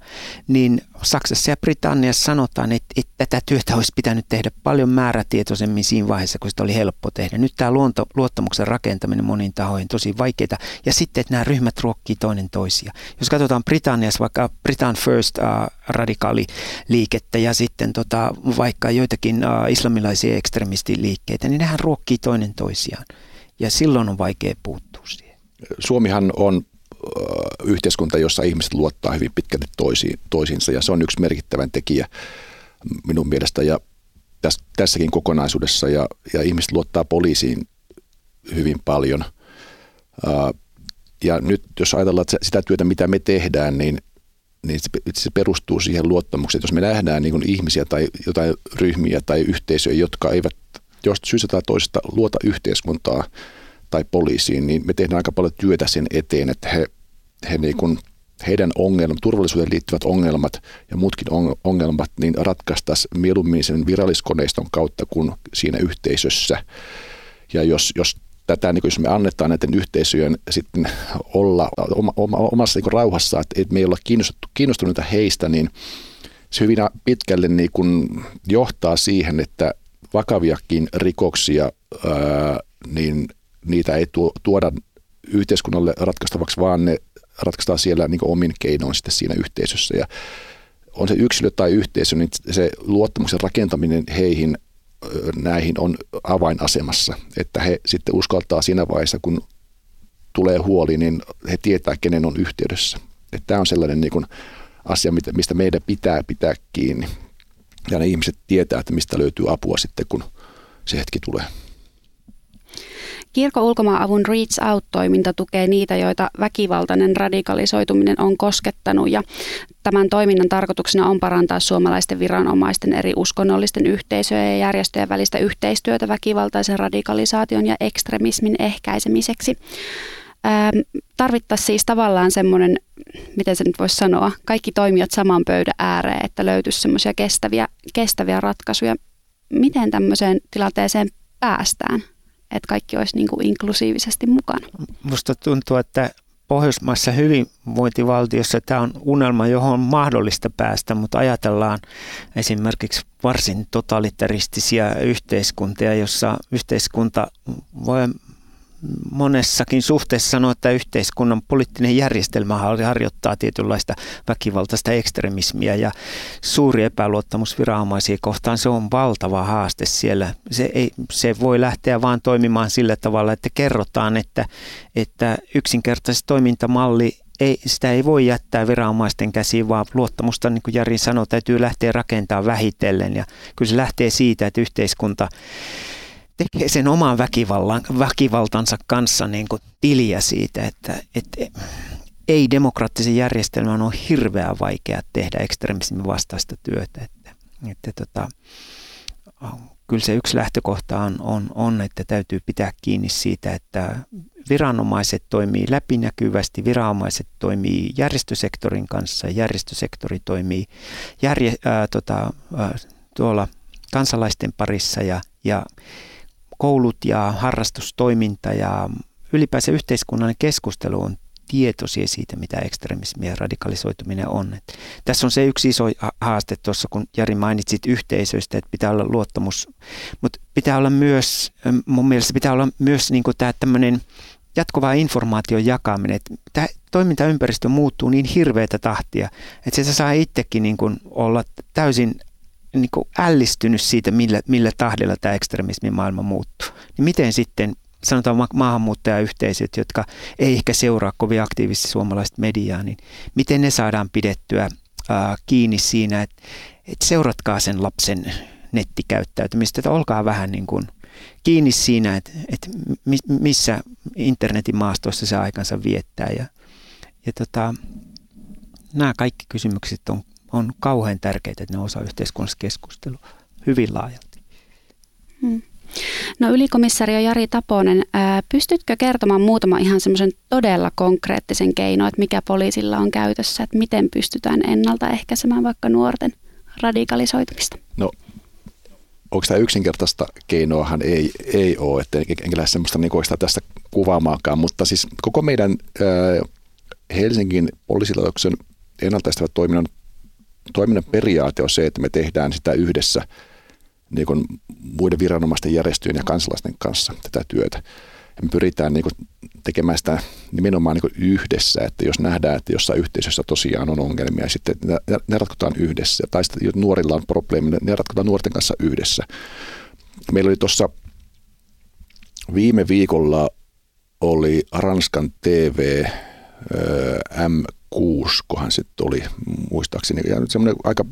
niin Saksassa ja Britanniassa sanotaan, että, että tätä työtä olisi pitänyt tehdä paljon määrätietoisemmin siinä vaiheessa, kun sitä oli helppo tehdä. Nyt tämä luonto, luottamuksen rakentaminen moniin tahoihin tosi vaikeaa. Ja sitten, että nämä ryhmät ruokkii toinen toisia. Jos katsotaan Britanniassa vaikka Britain First uh, radikaaliliikettä ja sitten tota, vaikka joitakin uh, islamilaisia ekstremistiliikkeitä, niin nehän ruokkii toinen toisiaan. Ja silloin on vaikea puuttua siihen. Suomihan on yhteiskunta, jossa ihmiset luottaa hyvin pitkälti toisiin, toisiinsa ja se on yksi merkittävän tekijä minun mielestä ja täs, tässäkin kokonaisuudessa ja, ja ihmiset luottaa poliisiin hyvin paljon. Ja nyt jos ajatellaan että sitä työtä, mitä me tehdään, niin, niin se perustuu siihen luottamukseen. Että jos me nähdään niin ihmisiä tai jotain ryhmiä tai yhteisöjä, jotka eivät jos syystä tai toisesta luota yhteiskuntaa tai poliisiin, niin me tehdään aika paljon työtä sen eteen, että he, he niin kuin, heidän ongelmat, turvallisuuteen liittyvät ongelmat ja muutkin ongelmat, niin ratkaistaisiin mieluummin sen viralliskoneiston kautta kuin siinä yhteisössä. Ja jos, jos tätä, niin jos me annetaan näiden yhteisöjen sitten olla oma, oma, omassa niin rauhassa, että, että me ei olla kiinnostuneita heistä, niin se hyvin pitkälle niin kuin johtaa siihen, että vakaviakin rikoksia, ää, niin niitä ei tuoda yhteiskunnalle ratkaistavaksi, vaan ne ratkaistaan siellä niin omin keinoin sitten siinä yhteisössä. Ja on se yksilö tai yhteisö, niin se luottamuksen rakentaminen heihin näihin on avainasemassa, että he sitten uskaltaa siinä vaiheessa, kun tulee huoli, niin he tietää, kenen on yhteydessä. Että tämä on sellainen niin kuin asia, mistä meidän pitää pitää kiinni. Ja ne ihmiset tietää, että mistä löytyy apua sitten, kun se hetki tulee. Kirkko ulkomaan-avun Reach Out-toiminta tukee niitä, joita väkivaltainen radikalisoituminen on koskettanut ja tämän toiminnan tarkoituksena on parantaa suomalaisten viranomaisten eri uskonnollisten yhteisöjen ja järjestöjen välistä yhteistyötä väkivaltaisen radikalisaation ja ekstremismin ehkäisemiseksi. Ähm, tarvittaisiin siis tavallaan semmoinen, miten se nyt voisi sanoa, kaikki toimijat saman pöydän ääreen, että löytyisi semmoisia kestäviä, kestäviä ratkaisuja. Miten tämmöiseen tilanteeseen päästään? Että kaikki olisi niin kuin inklusiivisesti mukana. Musta tuntuu, että Pohjoismaissa hyvinvointivaltiossa tämä on unelma, johon on mahdollista päästä, mutta ajatellaan esimerkiksi varsin totalitaristisia yhteiskuntia, jossa yhteiskunta voi monessakin suhteessa sanoa, että yhteiskunnan poliittinen järjestelmä harjoittaa tietynlaista väkivaltaista ekstremismiä ja suuri epäluottamus viranomaisia kohtaan, se on valtava haaste siellä. Se, ei, se voi lähteä vaan toimimaan sillä tavalla, että kerrotaan, että, että yksinkertaisesti toimintamalli ei, sitä ei voi jättää viranomaisten käsiin, vaan luottamusta, niin kuin Jari sanoi, täytyy lähteä rakentamaan vähitellen. Ja kyllä se lähtee siitä, että yhteiskunta tekee sen oman väkivallan, väkivaltansa kanssa niin kuin tiliä siitä, että, että ei demokraattisen järjestelmän on hirveän vaikea tehdä ekstremismin vastaista työtä. Että, että tota, kyllä se yksi lähtökohta on, on, on, että täytyy pitää kiinni siitä, että viranomaiset toimii läpinäkyvästi, viranomaiset toimii järjestösektorin kanssa, järjestösektori toimii järje, ää, tota, ää, tuolla kansalaisten parissa ja, ja koulut ja harrastustoiminta ja ylipäänsä yhteiskunnallinen keskustelu on tietoisia siitä, mitä ekstremismi ja radikalisoituminen on. Et tässä on se yksi iso haaste tuossa, kun Jari mainitsit yhteisöistä, että pitää olla luottamus, mutta pitää olla myös, mun mielestä pitää olla myös niin tämä tämmöinen jatkuvaa informaation jakaminen, että tämä toimintaympäristö muuttuu niin hirveätä tahtia, että se saa itsekin niin kuin olla täysin niin kuin ällistynyt siitä, millä, millä tahdella tämä ekstremismin maailma muuttuu. Niin miten sitten sanotaan ma- maahanmuuttajayhteisöt, jotka ei ehkä seuraa kovin aktiivisesti suomalaista mediaa, niin miten ne saadaan pidettyä ää, kiinni siinä, että, että seuratkaa sen lapsen nettikäyttäytymistä, että olkaa vähän niin kuin kiinni siinä, että, että missä internetin maastossa se aikansa viettää. Ja, ja tota, nämä kaikki kysymykset on, on kauhean tärkeitä, että ne osa yhteiskunnassa keskustelua hyvin laajalti. Hmm. No ylikomissario Jari Taponen, ää, pystytkö kertomaan muutama ihan semmoisen todella konkreettisen keino, että mikä poliisilla on käytössä, että miten pystytään ennaltaehkäisemään vaikka nuorten radikalisoitumista? No onko tämä yksinkertaista keinoahan ei, ei ole, että enkä lähde semmoista niin tästä kuvaamaakaan, mutta siis koko meidän ää, Helsingin poliisilaitoksen ennaltaestävä toiminnan, toiminnan periaate on se, että me tehdään sitä yhdessä niin kuin muiden viranomaisten järjestöjen ja kansalaisten kanssa tätä työtä. Ja me pyritään niin kuin tekemään sitä nimenomaan niin yhdessä, että jos nähdään, että jossain yhteisössä tosiaan on ongelmia, ja sitten ne, ratkotaan yhdessä. Tai sitten jos nuorilla on probleemia, ne ratkotaan nuorten kanssa yhdessä. Meillä oli tuossa viime viikolla oli Ranskan TV M6, kohan sitten oli muistaakseni, ja semmoinen aika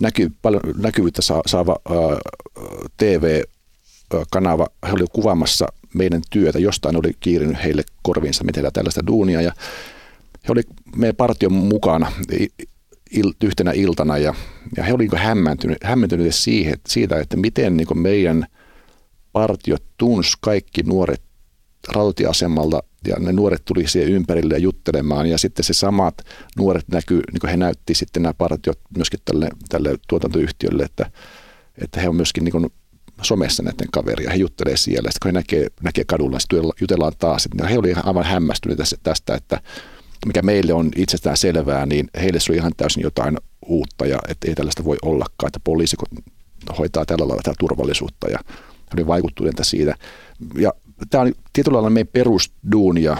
näky, paljon näkyvyyttä saava TV-kanava, he olivat kuvaamassa meidän työtä, jostain oli kiirinyt heille korviinsa, me tehdään tällaista duunia, ja he oli meidän partion mukana il, yhtenä iltana, ja, ja he olivat hämmentyneet, hämmentyneet siihen, siitä, että miten niin meidän partio tunsi kaikki nuoret rautatieasemalla ja ne nuoret tuli siihen ympärille juttelemaan ja sitten se samat nuoret näkyy, niin kuin he näytti sitten nämä partiot myöskin tälle, tälle tuotantoyhtiölle, että, että he on myöskin niin kuin somessa näiden kaveria, he juttelee siellä, sitten kun he näkee, näkee kadulla, sitten jutellaan taas, niin he olivat aivan hämmästyneitä tästä, että mikä meille on itsestään selvää, niin heille se oli ihan täysin jotain uutta ja että ei tällaista voi ollakaan, että poliisi hoitaa tällä lailla tätä turvallisuutta ja oli vaikuttuneita siitä. Ja tämä on tietyllä lailla meidän perusduuni ja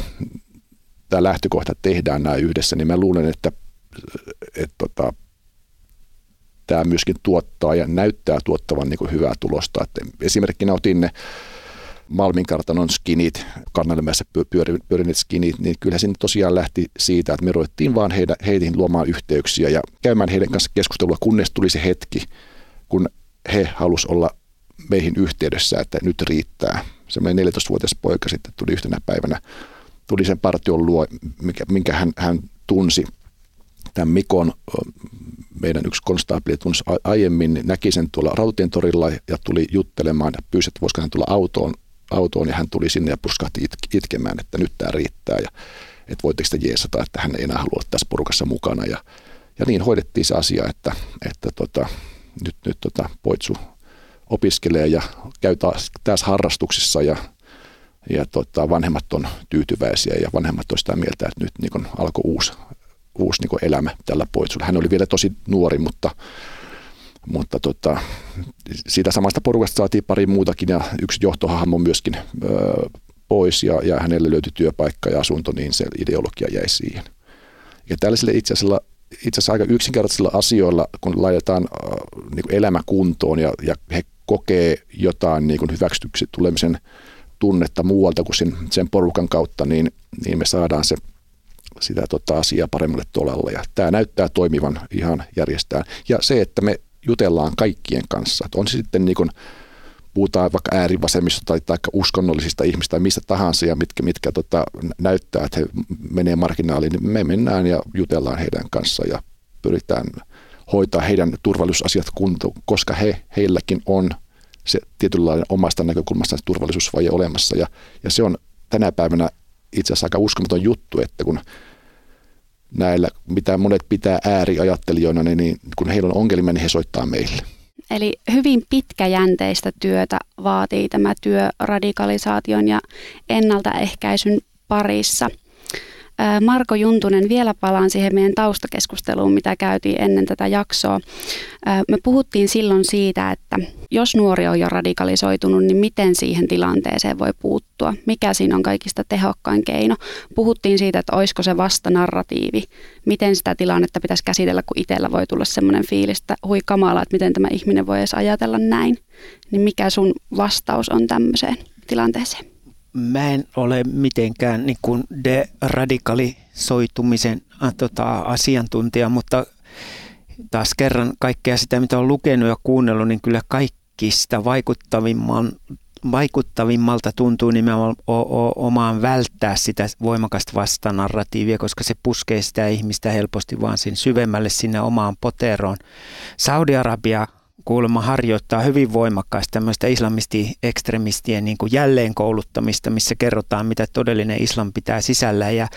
tämä lähtökohta, tehdään nämä yhdessä, niin mä luulen, että, että, tota, tämä myöskin tuottaa ja näyttää tuottavan niin hyvää tulosta. Että esimerkkinä otin ne Malmin kartanon skinit, Kannanmäessä pyörineet skinit, niin kyllä se tosiaan lähti siitä, että me ruvettiin vaan heitä, heihin luomaan yhteyksiä ja käymään heidän kanssa keskustelua, kunnes tuli se hetki, kun he halus olla meihin yhteydessä, että nyt riittää. Semmoinen 14-vuotias poika sitten tuli yhtenä päivänä, tuli sen partion luo, minkä, minkä hän, hän tunsi. Tämän Mikon, meidän yksi konstaapeli tunsi aiemmin, niin näki sen tuolla Rautien torilla ja tuli juttelemaan ja pyysi, että voisiko hän tulla autoon, autoon ja hän tuli sinne ja puskahti it, itkemään, että nyt tämä riittää ja että voitteko sitä jeesata, että hän ei enää halua tässä porukassa mukana. Ja, ja niin hoidettiin se asia, että, että tota, nyt, nyt tota, Poitsu opiskelee ja käy taas, taas harrastuksissa ja, ja tota, vanhemmat on tyytyväisiä ja vanhemmat on sitä mieltä, että nyt niin alkoi uusi, uusi niin elämä tällä poisulla. Hän oli vielä tosi nuori, mutta, mutta tota, siitä samasta porukasta saatiin pari muutakin ja yksi johtohahmo myöskin ö, pois ja, ja hänelle löytyi työpaikka ja asunto, niin se ideologia jäi siihen. Ja tällaisille itse asiassa itse asiassa aika yksinkertaisilla asioilla, kun laitetaan äh, niin elämä kuntoon ja, ja he kokee jotain niin kuin hyväksytyksi tulemisen tunnetta muualta kuin sen, sen porukan kautta, niin, niin me saadaan se sitä tota asiaa paremmalle tolalle. Ja tämä näyttää toimivan ihan järjestään. Ja se, että me jutellaan kaikkien kanssa. Että on se sitten niin kuin, puhutaan vaikka äärivasemmista tai, tai uskonnollisista ihmistä tai mistä tahansa ja mitkä, mitkä tota, näyttää, että he menee marginaaliin, niin me mennään ja jutellaan heidän kanssa ja pyritään hoitaa heidän turvallisuusasiat kuntoon, koska he, heilläkin on se tietynlainen omasta näkökulmasta turvallisuusvaje olemassa. Ja, ja se on tänä päivänä itse asiassa aika uskomaton juttu, että kun näillä, mitä monet pitää ääriajattelijoina, niin, niin kun heillä on ongelmia, niin he soittaa meille. Eli hyvin pitkäjänteistä työtä vaatii tämä työ radikalisaation ja ennaltaehkäisyn parissa. Marko Juntunen, vielä palaan siihen meidän taustakeskusteluun, mitä käytiin ennen tätä jaksoa. Me puhuttiin silloin siitä, että jos nuori on jo radikalisoitunut, niin miten siihen tilanteeseen voi puuttua? Mikä siinä on kaikista tehokkain keino? Puhuttiin siitä, että olisiko se vasta narratiivi. Miten sitä tilannetta pitäisi käsitellä, kun itsellä voi tulla semmoinen fiilis, että hui kamala, että miten tämä ihminen voi edes ajatella näin. Niin mikä sun vastaus on tämmöiseen tilanteeseen? Mä en ole mitenkään niin kuin deradikalisoitumisen äh, tota, asiantuntija, mutta taas kerran kaikkea sitä, mitä on lukenut ja kuunnellut, niin kyllä kaikista vaikuttavimman, vaikuttavimmalta tuntuu nimenomaan omaan välttää sitä voimakasta vastanarratiivia, koska se puskee sitä ihmistä helposti vaan sen syvemmälle sinne omaan poteroon. Saudi-Arabia kuulemma harjoittaa hyvin voimakkaasti tämmöistä islamisti-ekstremistien niin kuin jälleenkouluttamista, missä kerrotaan, mitä todellinen islam pitää sisällä ja,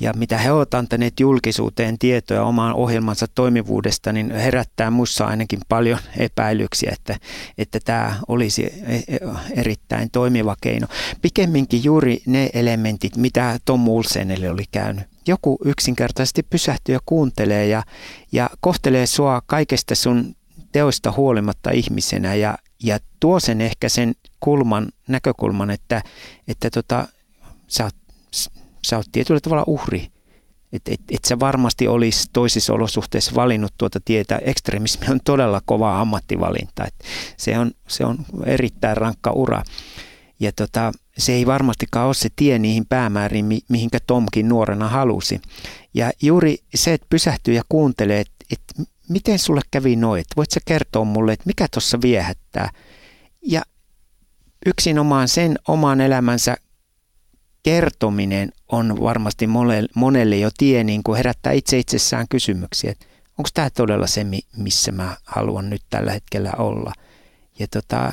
ja mitä he ovat antaneet julkisuuteen tietoja omaan ohjelmansa toimivuudesta, niin herättää muissa ainakin paljon epäilyksiä, että, että tämä olisi e, e, erittäin toimiva keino. Pikemminkin juuri ne elementit, mitä Tom Ulsenelle oli käynyt joku yksinkertaisesti pysähtyy ja kuuntelee ja, ja kohtelee sua kaikesta sun teoista huolimatta ihmisenä ja, ja tuo sen ehkä sen kulman, näkökulman, että, että tota, sä, oot, sä oot tietyllä tavalla uhri. Että et, et sä varmasti olisi toisissa olosuhteissa valinnut tuota tietä. Ekstremismi on todella kova ammattivalinta. Et se, on, se on erittäin rankka ura. Ja tota, se ei varmastikaan ole se tie niihin päämääriin, mi, mihinkä Tomkin nuorena halusi. Ja juuri se, että pysähtyy ja kuuntelee, että, että miten sulle kävi noin? Voit sä kertoa mulle, että mikä tuossa viehättää? Ja yksinomaan sen oman elämänsä kertominen on varmasti monelle jo tie, niin kuin herättää itse itsessään kysymyksiä, onko tämä todella se, missä mä haluan nyt tällä hetkellä olla. Ja tota,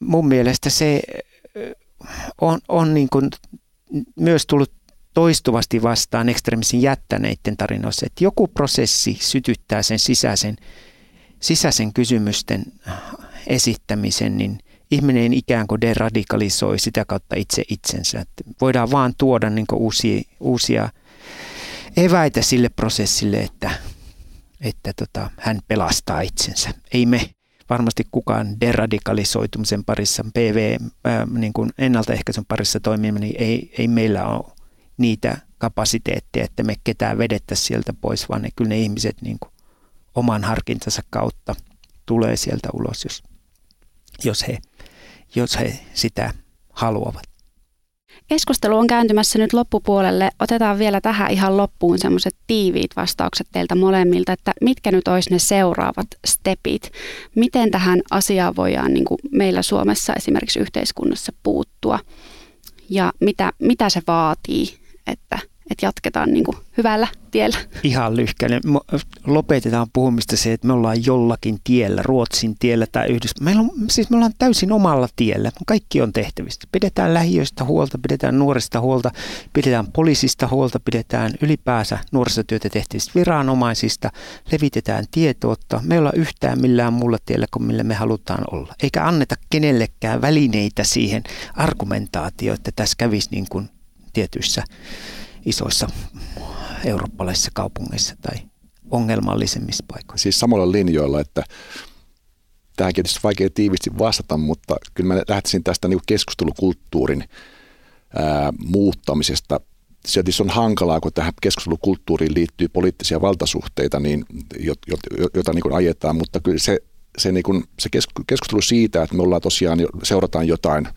mun mielestä se on, on niin kuin myös tullut toistuvasti vastaan ekstremismin jättäneiden tarinoissa, että joku prosessi sytyttää sen sisäisen, sisäisen kysymysten esittämisen, niin ihminen ikään kuin deradikalisoi sitä kautta itse itsensä. Että voidaan vaan tuoda niin uusia, uusia eväitä sille prosessille, että, että tota, hän pelastaa itsensä. Ei me varmasti kukaan deradikalisoitumisen parissa, PV, ää, niin kuin ennaltaehkäisyn parissa toimiminen, niin ei, ei meillä ole niitä kapasiteetteja, että me ketään vedettäisiin sieltä pois, vaan ne, kyllä ne ihmiset niin kuin oman harkintansa kautta tulee sieltä ulos, jos, jos, he, jos he sitä haluavat. Keskustelu on kääntymässä nyt loppupuolelle. Otetaan vielä tähän ihan loppuun semmoiset tiiviit vastaukset teiltä molemmilta, että mitkä nyt olisi ne seuraavat stepit. Miten tähän asiaan voidaan niin kuin meillä Suomessa esimerkiksi yhteiskunnassa puuttua ja mitä, mitä se vaatii että, että jatketaan niin kuin hyvällä tiellä. Ihan lyhkäinen. Lopetetaan puhumista se, että me ollaan jollakin tiellä, Ruotsin tiellä tai Yhdys. Meillä on, siis me ollaan täysin omalla tiellä. Kaikki on tehtävistä. Pidetään lähiöistä huolta, pidetään nuorista huolta, pidetään poliisista huolta, pidetään ylipäänsä nuorisotyötä tehtävistä viranomaisista, levitetään tietoutta. Me ei olla yhtään millään muulla tiellä kuin millä me halutaan olla. Eikä anneta kenellekään välineitä siihen argumentaatioon, että tässä kävisi niin kuin tietyissä isoissa eurooppalaisissa kaupungeissa tai ongelmallisemmissa paikoissa. Siis samalla linjoilla, että tähän tietysti vaikea tiivisti vastata, mutta kyllä mä lähtisin tästä niin keskustelukulttuurin ää, muuttamisesta. Se on hankalaa, kun tähän keskustelukulttuuriin liittyy poliittisia valtasuhteita, niin, jota niin kuin ajetaan, mutta kyllä se, se, niin se keskustelu siitä, että me ollaan tosiaan, seurataan jotain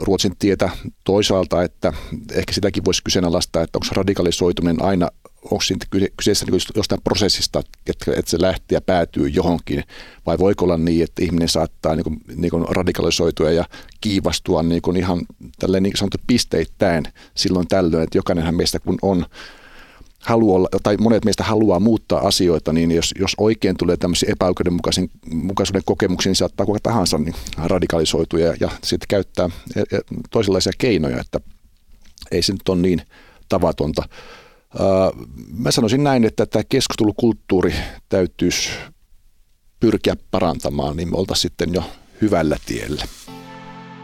Ruotsin tietä toisaalta, että ehkä sitäkin voisi kyseenalaistaa, että onko radikalisoituminen aina, onko siitä kyseessä niin jostain prosessista, että se lähtee ja päätyy johonkin, vai voiko olla niin, että ihminen saattaa niin kuin, niin kuin radikalisoitua ja kiivastua niin kuin ihan tälleen niin sanottu pisteittäin silloin tällöin, että jokainenhan meistä kun on haluaa, tai monet meistä haluaa muuttaa asioita, niin jos, jos oikein tulee tämmöisiä epäoikeudenmukaisuuden kokemuksia, niin saattaa kuka tahansa niin radikalisoitua ja, ja sitten käyttää e, e, toisenlaisia keinoja, että ei se nyt ole niin tavatonta. Mä sanoisin näin, että tämä keskustelukulttuuri täytyisi pyrkiä parantamaan, niin me oltaisiin sitten jo hyvällä tiellä.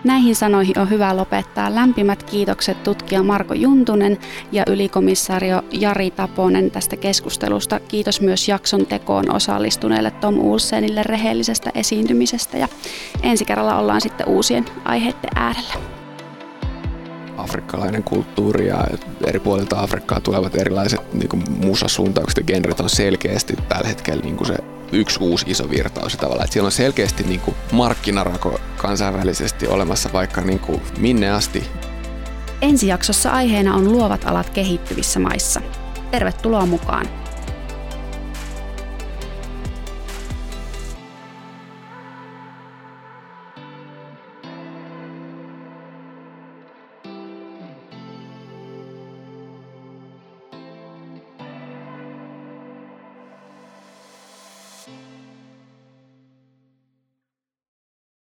Näihin sanoihin on hyvä lopettaa lämpimät kiitokset tutkija Marko Juntunen ja ylikomissaario Jari Taponen tästä keskustelusta. Kiitos myös jakson tekoon osallistuneelle Tom Ulsenille rehellisestä esiintymisestä ja ensi kerralla ollaan sitten uusien aiheiden äärellä afrikkalainen kulttuuri ja eri puolilta Afrikkaa tulevat erilaiset niin kuin musasuuntaukset ja genret on selkeästi tällä hetkellä niin kuin se yksi uusi iso virtaus tavallaan. Että siellä on selkeästi niin kuin markkinarako kansainvälisesti olemassa vaikka niin kuin minne asti. Ensi jaksossa aiheena on luovat alat kehittyvissä maissa. Tervetuloa mukaan!